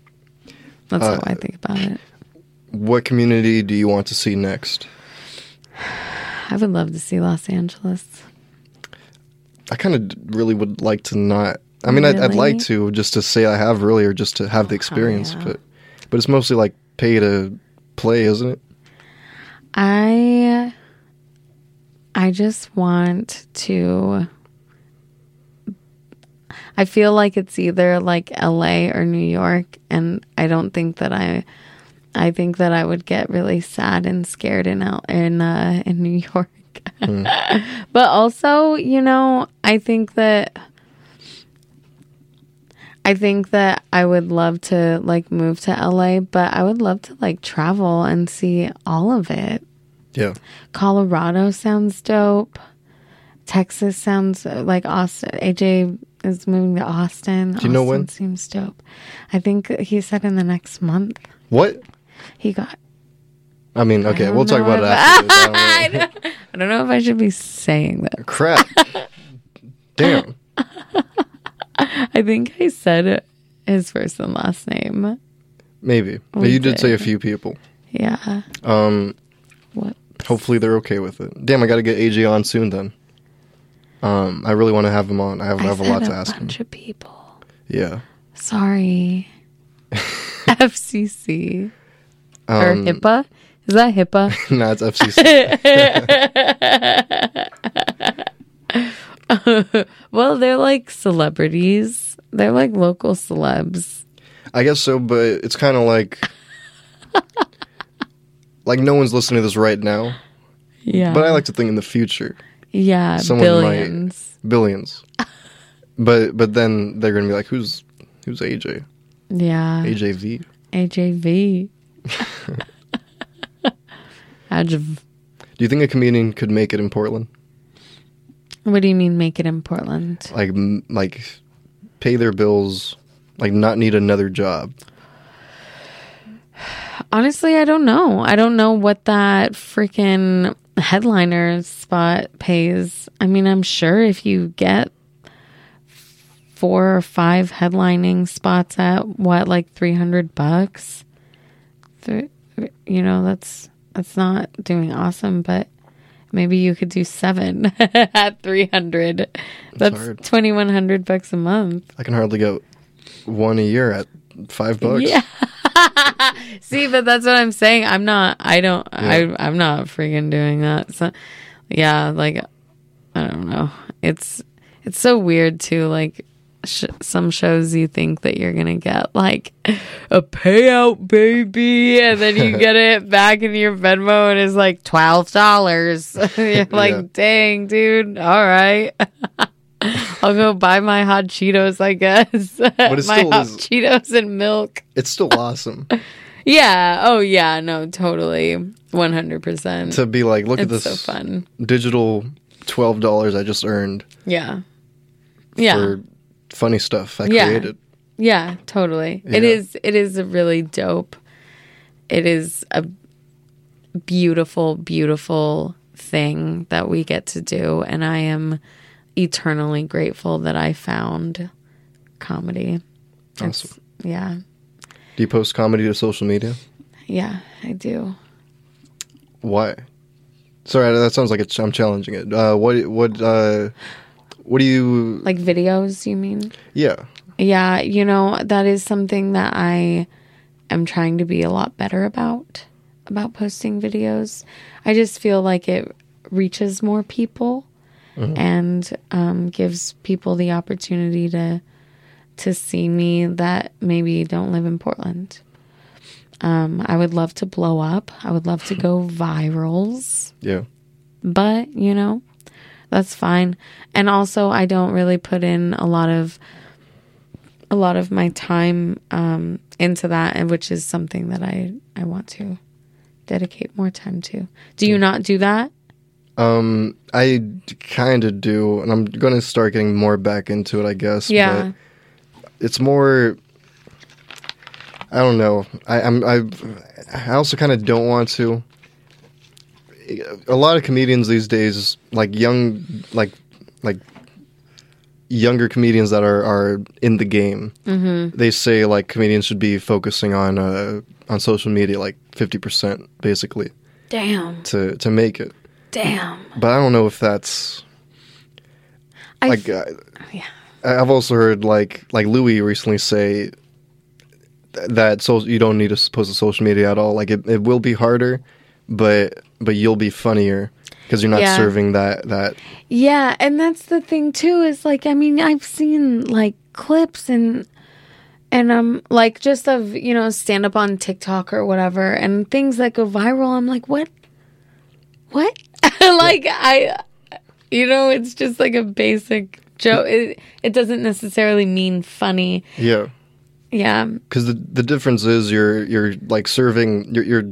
That's Uh, how I think about it. What community do you want to see next? I would love to see Los Angeles. I kind of really would like to not. I mean, I'd, I'd like to just to say I have really, or just to have the oh, experience. yeah. But but it's mostly like pay to play, isn't it? I I just want to I feel like it's either like LA or New York and I don't think that I I think that I would get really sad and scared in L- in uh, in New York. but also, you know, I think that I think that I would love to like move to LA, but I would love to like travel and see all of it. Yeah. Colorado sounds dope. Texas sounds uh, like Austin. AJ is moving to Austin. Do you know when? Seems dope. I think he said in the next month. What? He got. I mean, okay, don't we'll talk about it after. I don't I know. don't, know if I should be saying that. Crap. Damn. I think I said his first and last name. Maybe. But you did say a few people. Yeah. Um, What? hopefully they're okay with it. Damn, I got to get AJ on soon then. Um, I really want to have him on. I have, I I have a lot to ask him. A bunch of people. Yeah. Sorry. FCC or Um, HIPAA. Is that HIPAA? nah, it's FCC. well, they're like celebrities. They're like local celebs. I guess so, but it's kind of like like no one's listening to this right now. Yeah. But I like to think in the future, yeah, someone might- billions. billions. but but then they're gonna be like, who's who's AJ? Yeah. AJV. AJV. Adjv. Do you think a comedian could make it in Portland? What do you mean make it in Portland? Like m- like pay their bills, like not need another job. Honestly, I don't know. I don't know what that freaking headliner spot pays. I mean, I'm sure if you get four or five headlining spots at what, like 300 bucks, you know, that's that's not doing awesome, but maybe you could do seven at 300. That's hard. 2100 bucks a month. I can hardly get one a year at five bucks. Yeah. See, but that's what I'm saying. I'm not. I don't. I. I'm not freaking doing that. So, yeah, like I don't know. It's it's so weird too. Like sh- some shows, you think that you're gonna get like a payout, baby, and then you get it back in your Venmo, and it's like twelve dollars. you're like, Yeah. dang, dude. All right. I'll go buy my hot Cheetos, I guess. But it's my still hot is- Cheetos and milk. It's still awesome Yeah. Oh, yeah. No, totally. 100%. to be like, look at this so fun. digital twelve dollars I just earned Yeah. Yeah. for funny stuff I Yeah. created. Yeah, totally. It Yeah. is it is a really dope. It is a beautiful beautiful thing that we get to do and I am eternally grateful that I found comedy. It's- Awesome. yeah. Do you post comedy to social media? Yeah, I do. Why? Sorry, that sounds like it's, I'm challenging it. Uh, what what uh, what do you? Like videos, you mean? Yeah, Yeah, you know, that is something that I am trying to be a lot better about about posting videos. I just feel like it reaches more people and um, gives people the opportunity to to see me that maybe don't live in Portland. Um, I would love to blow up. I would love to go virals yeah, but you know that's fine and also i don't really put in a lot of a lot of my time um into that and which is something that i i want to dedicate more time to do you not do that Um, I kind of do, and I'm going to start getting more back into it, I guess. yeah But it's more. I don't know. I, I'm. I. I also kind of don't want to. A lot of comedians these days, like young, like, like younger comedians that are are in the game, mm-hmm. they say like comedians should be focusing on uh on social media like fifty percent basically damn to to make it. damn But I don't know if that's I like uh, yeah I've also heard like like Louis recently say that so you don't need to post to social media at all. Like it, it will be harder, but but you'll be funnier because you're not Yeah. serving that that. Yeah, and that's the thing too is like I mean I've seen like clips and and um like just of you know stand up on TikTok or whatever and things that go viral I'm like what? What? Like I you know it's just like a basic joke. It, it doesn't necessarily mean funny. Yeah, yeah. Because the the difference is you're you're like serving you're you're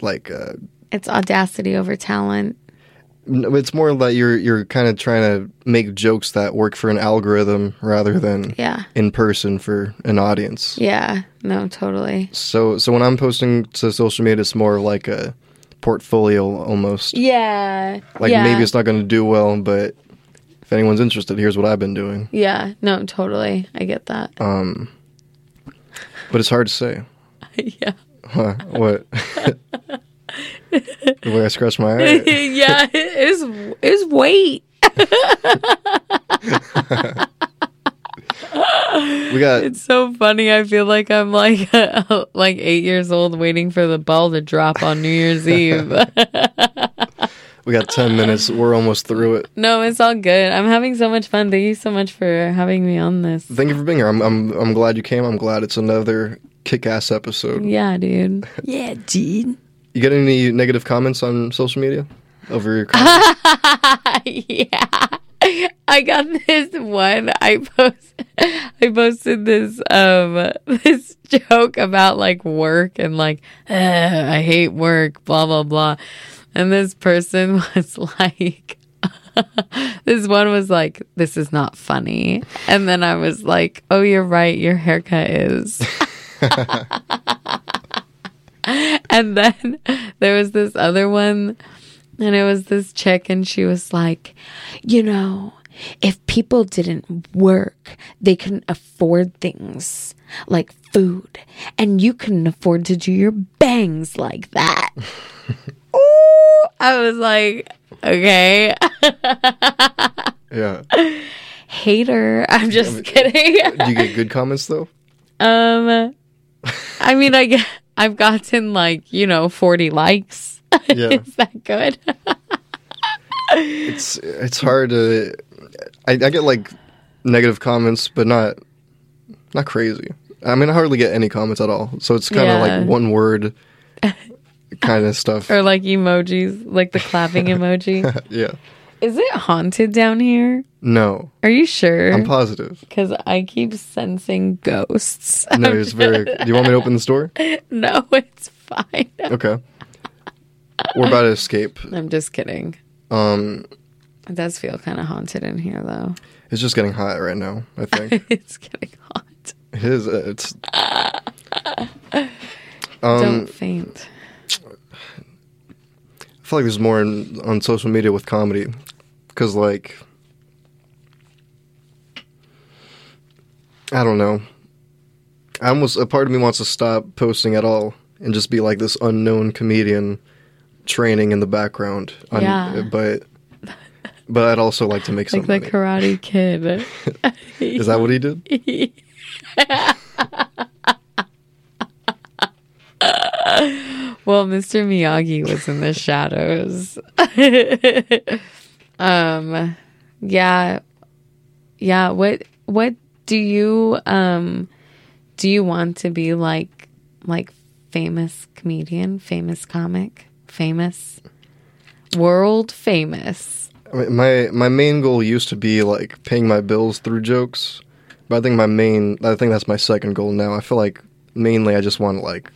like uh, it's audacity over talent it's more that you're you're kind of trying to make jokes that work for an algorithm rather than yeah in person for an audience. yeah no totally So so when I'm posting to social media, it's more like a portfolio almost. yeah Like yeah. maybe it's not going to do well, but if anyone's interested, here's what I've been doing. yeah no totally I get that Um, but it's hard to say. yeah Huh? What? the way I scratch my eye. yeah, it's it's weight. We got It's so funny. I feel like I'm like like eight years old waiting for the ball to drop on New Year's Eve. we got ten minutes. We're almost through it. no, it's all good. I'm having so much fun. Thank you so much for having me on this. Thank you for being here. I'm I'm I'm glad you came. I'm glad it's another kick-ass episode. Yeah, dude. Yeah, dude. You get any negative comments on social media over your comments? yeah. I got this one. I post I posted this um this joke about like work and like I hate work, blah blah blah. And this person was like this one was like, This is not funny. And then I was like, Oh, you're right, your haircut is. and then there was this other one and it was this chick, and she was like, you know, if people didn't work, they couldn't afford things like food, and you couldn't afford to do your bangs like that. Ooh, I was like, okay, yeah. hater. I'm just kidding. Do you get good comments though? um, I mean, I get, I've gotten like you know 40 likes. Yeah. Is that good? It's it's hard to. I, I get like negative comments, but not not crazy. I mean, I hardly get any comments at all. So it's kind of Yeah. like one word kind of stuff. or like emojis, like the clapping emoji. yeah. Is it haunted down here? No, Are you sure? I'm positive. Because I keep sensing ghosts. No, it's very. Do you want me to open the store? no, it's fine. Okay. We're about to escape. I'm just kidding. Um, It does feel kind of haunted in here, though. it's just getting hot right now. I think. it's getting hot. His uh, it's Don't faint. I feel like there's more in, on social media with comedy, because like I don't know. I almost a part of me wants to stop posting at all and just be like this unknown comedian training in the background. on- Yeah. Uh, but but I'd also like to make Like some the money. Karate Kid. Is that what he did? well, Mr. Miyagi was in the shadows. um, yeah, yeah. What what do you um do you want to be like like famous comedian, famous comic, famous world famous? My my main goal used to be like paying my bills through jokes, but I think my main I think that's my second goal now. I feel like mainly I just want to like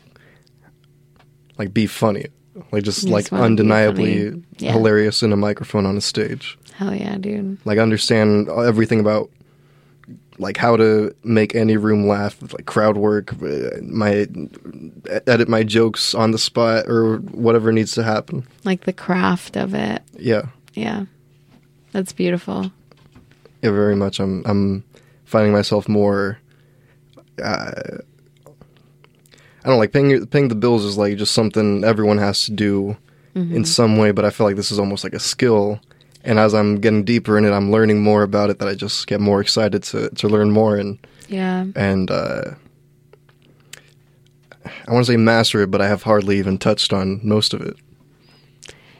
like be funny, like just like just be undeniably. Yeah. hilarious in a microphone on a stage. Hell yeah, dude. Like understand everything about like how to make any room laugh, like crowd work, uh, my edit my jokes on the spot or whatever needs to happen. Like the craft of it. Yeah. Yeah. That's beautiful. Yeah, very much. I'm I'm finding myself more. Uh, I don't like paying paying the bills is like just something everyone has to do in some way, but I feel like this is almost like a skill. And as I'm getting deeper in it, I'm learning more about it. That I just get more excited to to learn more and Yeah. and uh, I want to say master it, but I have hardly even touched on most of it.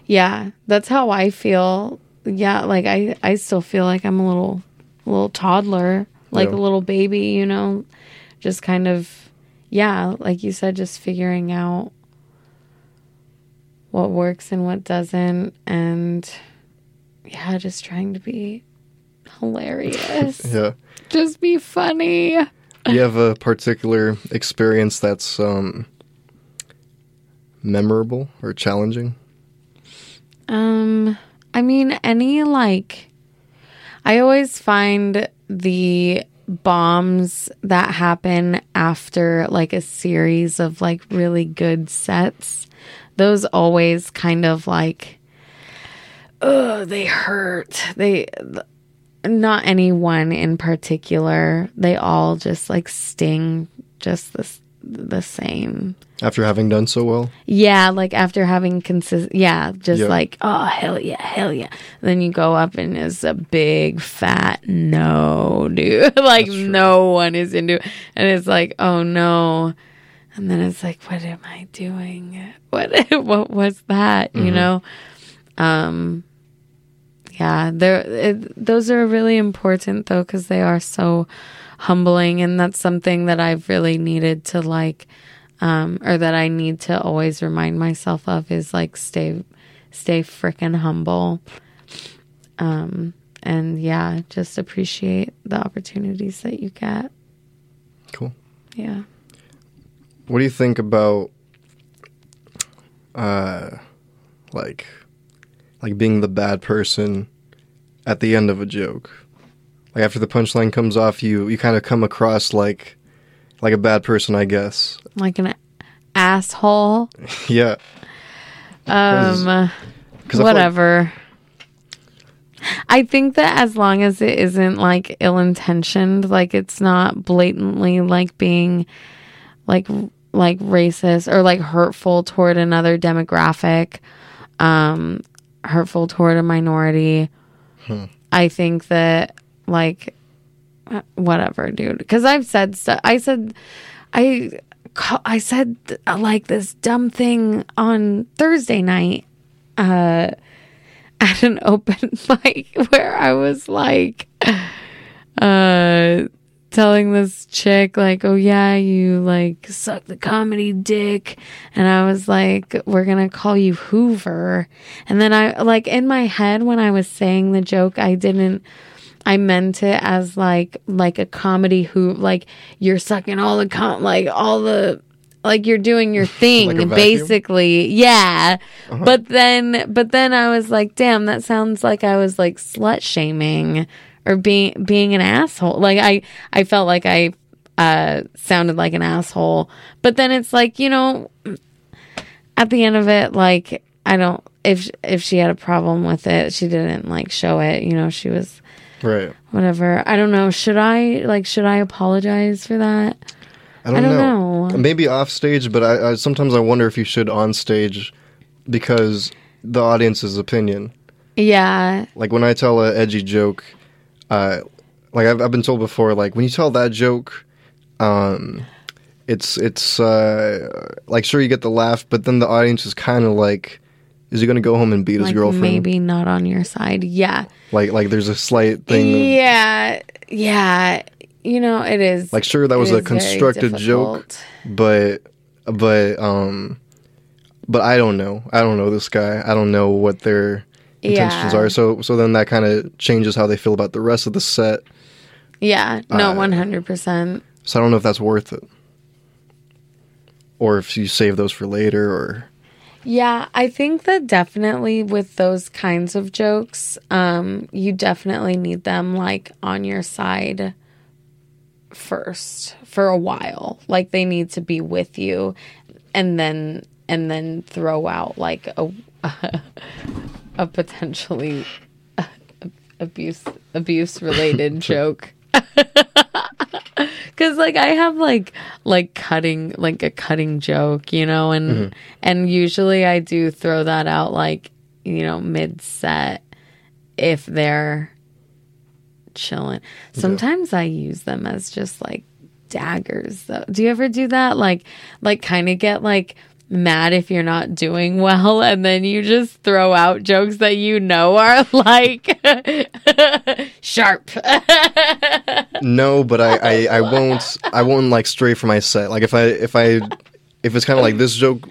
Yeah, that's how I feel. Yeah, like I I still feel like I'm a little little toddler, like Yeah. a little baby, you know, just kind of yeah, like you said just figuring out what works and what doesn't and yeah, just trying to be hilarious. Yeah. Just be funny. You have a particular experience that's um, memorable or challenging? Um, I mean, any like, I always find the bombs that happen after like a series of like really good sets, those always kind of like, oh, they hurt. They, not any one in particular. They all just like sting just the, the same. After having done so well? Yeah, like after having consist, yeah, just Yeah. like oh hell yeah, hell yeah. Then you go up and it's a big fat no, dude. like no one is into, it. and it's like oh no, and then it's like what am I doing? What what was that? You Mhm. know, um, yeah, they're those are really important though because they are so humbling, and that's something that I've really needed to like um, or that I need to always remind myself of is like stay, stay freaking humble. Um, and yeah, just appreciate the opportunities that you get. Cool. Yeah. What do you think about uh like like being the bad person at the end of a joke? Like after the punchline comes off you you kind of come across like like a bad person, I guess. Like an asshole. yeah. Um, 'Cause I like- whatever. I think that as long as it isn't like ill intentioned, like it's not blatantly like being like like racist or like hurtful toward another demographic, um, hurtful toward a minority. Hmm. I think that like whatever, dude. Because I've said stuff. I said I I said uh, like this dumb thing on Thursday night uh, at an open mic where I was like uh, telling this chick like, "Oh yeah, you like suck the comedy dick," and I was like, "We're gonna call you Hoover," and then I like in my head when I was saying the joke, I didn't. I meant it as like like a comedy who like you're sucking all the com like all the like you're doing your thing Like basically. Yeah. But then but then I was like damn that sounds like I was like slut shaming or being being an asshole. Like I I felt like I uh, sounded like an asshole. But then it's like, you know, at the end of it, like, I don't, if, if she had a problem with it, she didn't like show it, you know, she was Right. whatever. I don't know. Should I, like, should I apologize for that? I don't, I don't know. know. Maybe off stage, but I, I sometimes I wonder if you should on stage because the audience's opinion. Yeah. Like when I tell a edgy joke, uh, like I've, I've been told before, like when you tell that joke, um, it's it's uh, like sure you get the laugh, but then the audience is kind of like, is he gonna go home and beat his girlfriend? maybe not on your side. Yeah. Like like there's a slight thing. Yeah. Yeah. You know, it is. Like sure that was a constructed joke, but but um but I don't know. I don't know this guy. I don't know what their intentions Yeah. are. So so then that kind of changes how they feel about the rest of the set. Yeah. No, Uh, 100%. So I don't know if that's worth it. Or if you save those for later or Yeah, I think that definitely with those kinds of jokes, um, you definitely need them like on your side first for a while. Like they need to be with you and then and then throw out like a a potentially abuse abuse related joke. Cause like I have like like cutting like a cutting joke, you know, and mm-hmm. and usually I do throw that out like you know mid set if they're chilling. Sometimes I use them as just like daggers though. Do you ever do that? Like like kind of get like mad if you're not doing well and then you just throw out jokes that you know are like sharp. no, but I, I, I won't I won't like stray from my set. Like if I if I if it's kind of like this joke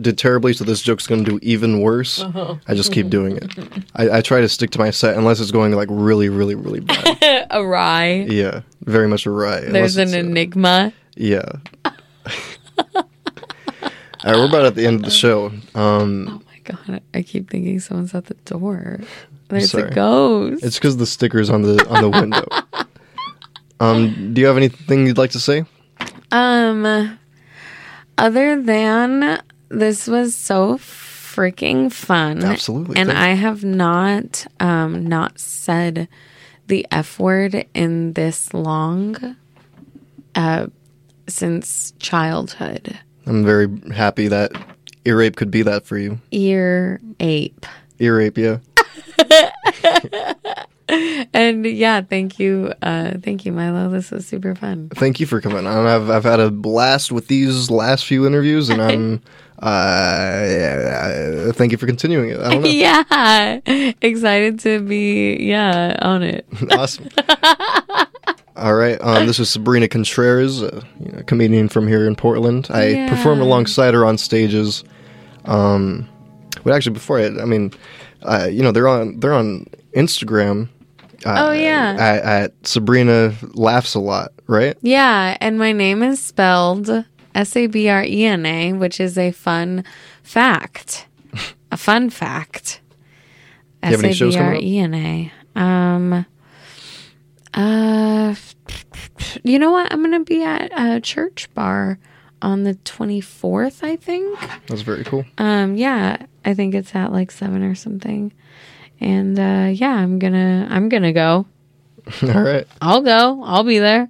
did terribly, so this joke's gonna do even worse. I just keep doing it. I, I try to stick to my set unless it's going like really, really, really bad. Awry. yeah, very much awry. There's an uh, enigma. Yeah. All right, we're about at the end of the show. Um, Oh my god, I keep thinking someone's at the door. There's sorry. a ghost. it's because the stickers on the on the window. Um, do you have anything you'd like to say? Um, other than this was so freaking fun. Absolutely. And I have not um not said the F word in this long uh since childhood. I'm very happy that ear rape could be that for you. Ear ape. Ear rape, yeah. And yeah, thank you. Uh thank you, Milo. This was super fun. Thank you for coming on. I've I've had a blast with these last few interviews, and I'm uh, thank you for continuing it. I don't know. yeah. Excited to be yeah, on it. awesome. All right. Um, this is Sabrena Contreras, a you know, comedian from here in Portland. I Yeah. perform alongside her on stages. Um, but actually, before I, I mean, uh, you know, they're on they're on Instagram. Uh, Oh, yeah. At, at Sabrina laughs a lot, right? Yeah, and my name is spelled S A B R E N A, which is a fun fact. a fun fact. you have any shows coming up? S-A-B-R-E-N-A. Um uh you know what? I'm going to be at a church bar on the 24th, I think. That's very cool. Um yeah, I think it's at like 7 or something. And uh yeah, I'm to I'm going to go. All right. I'll go. I'll be there.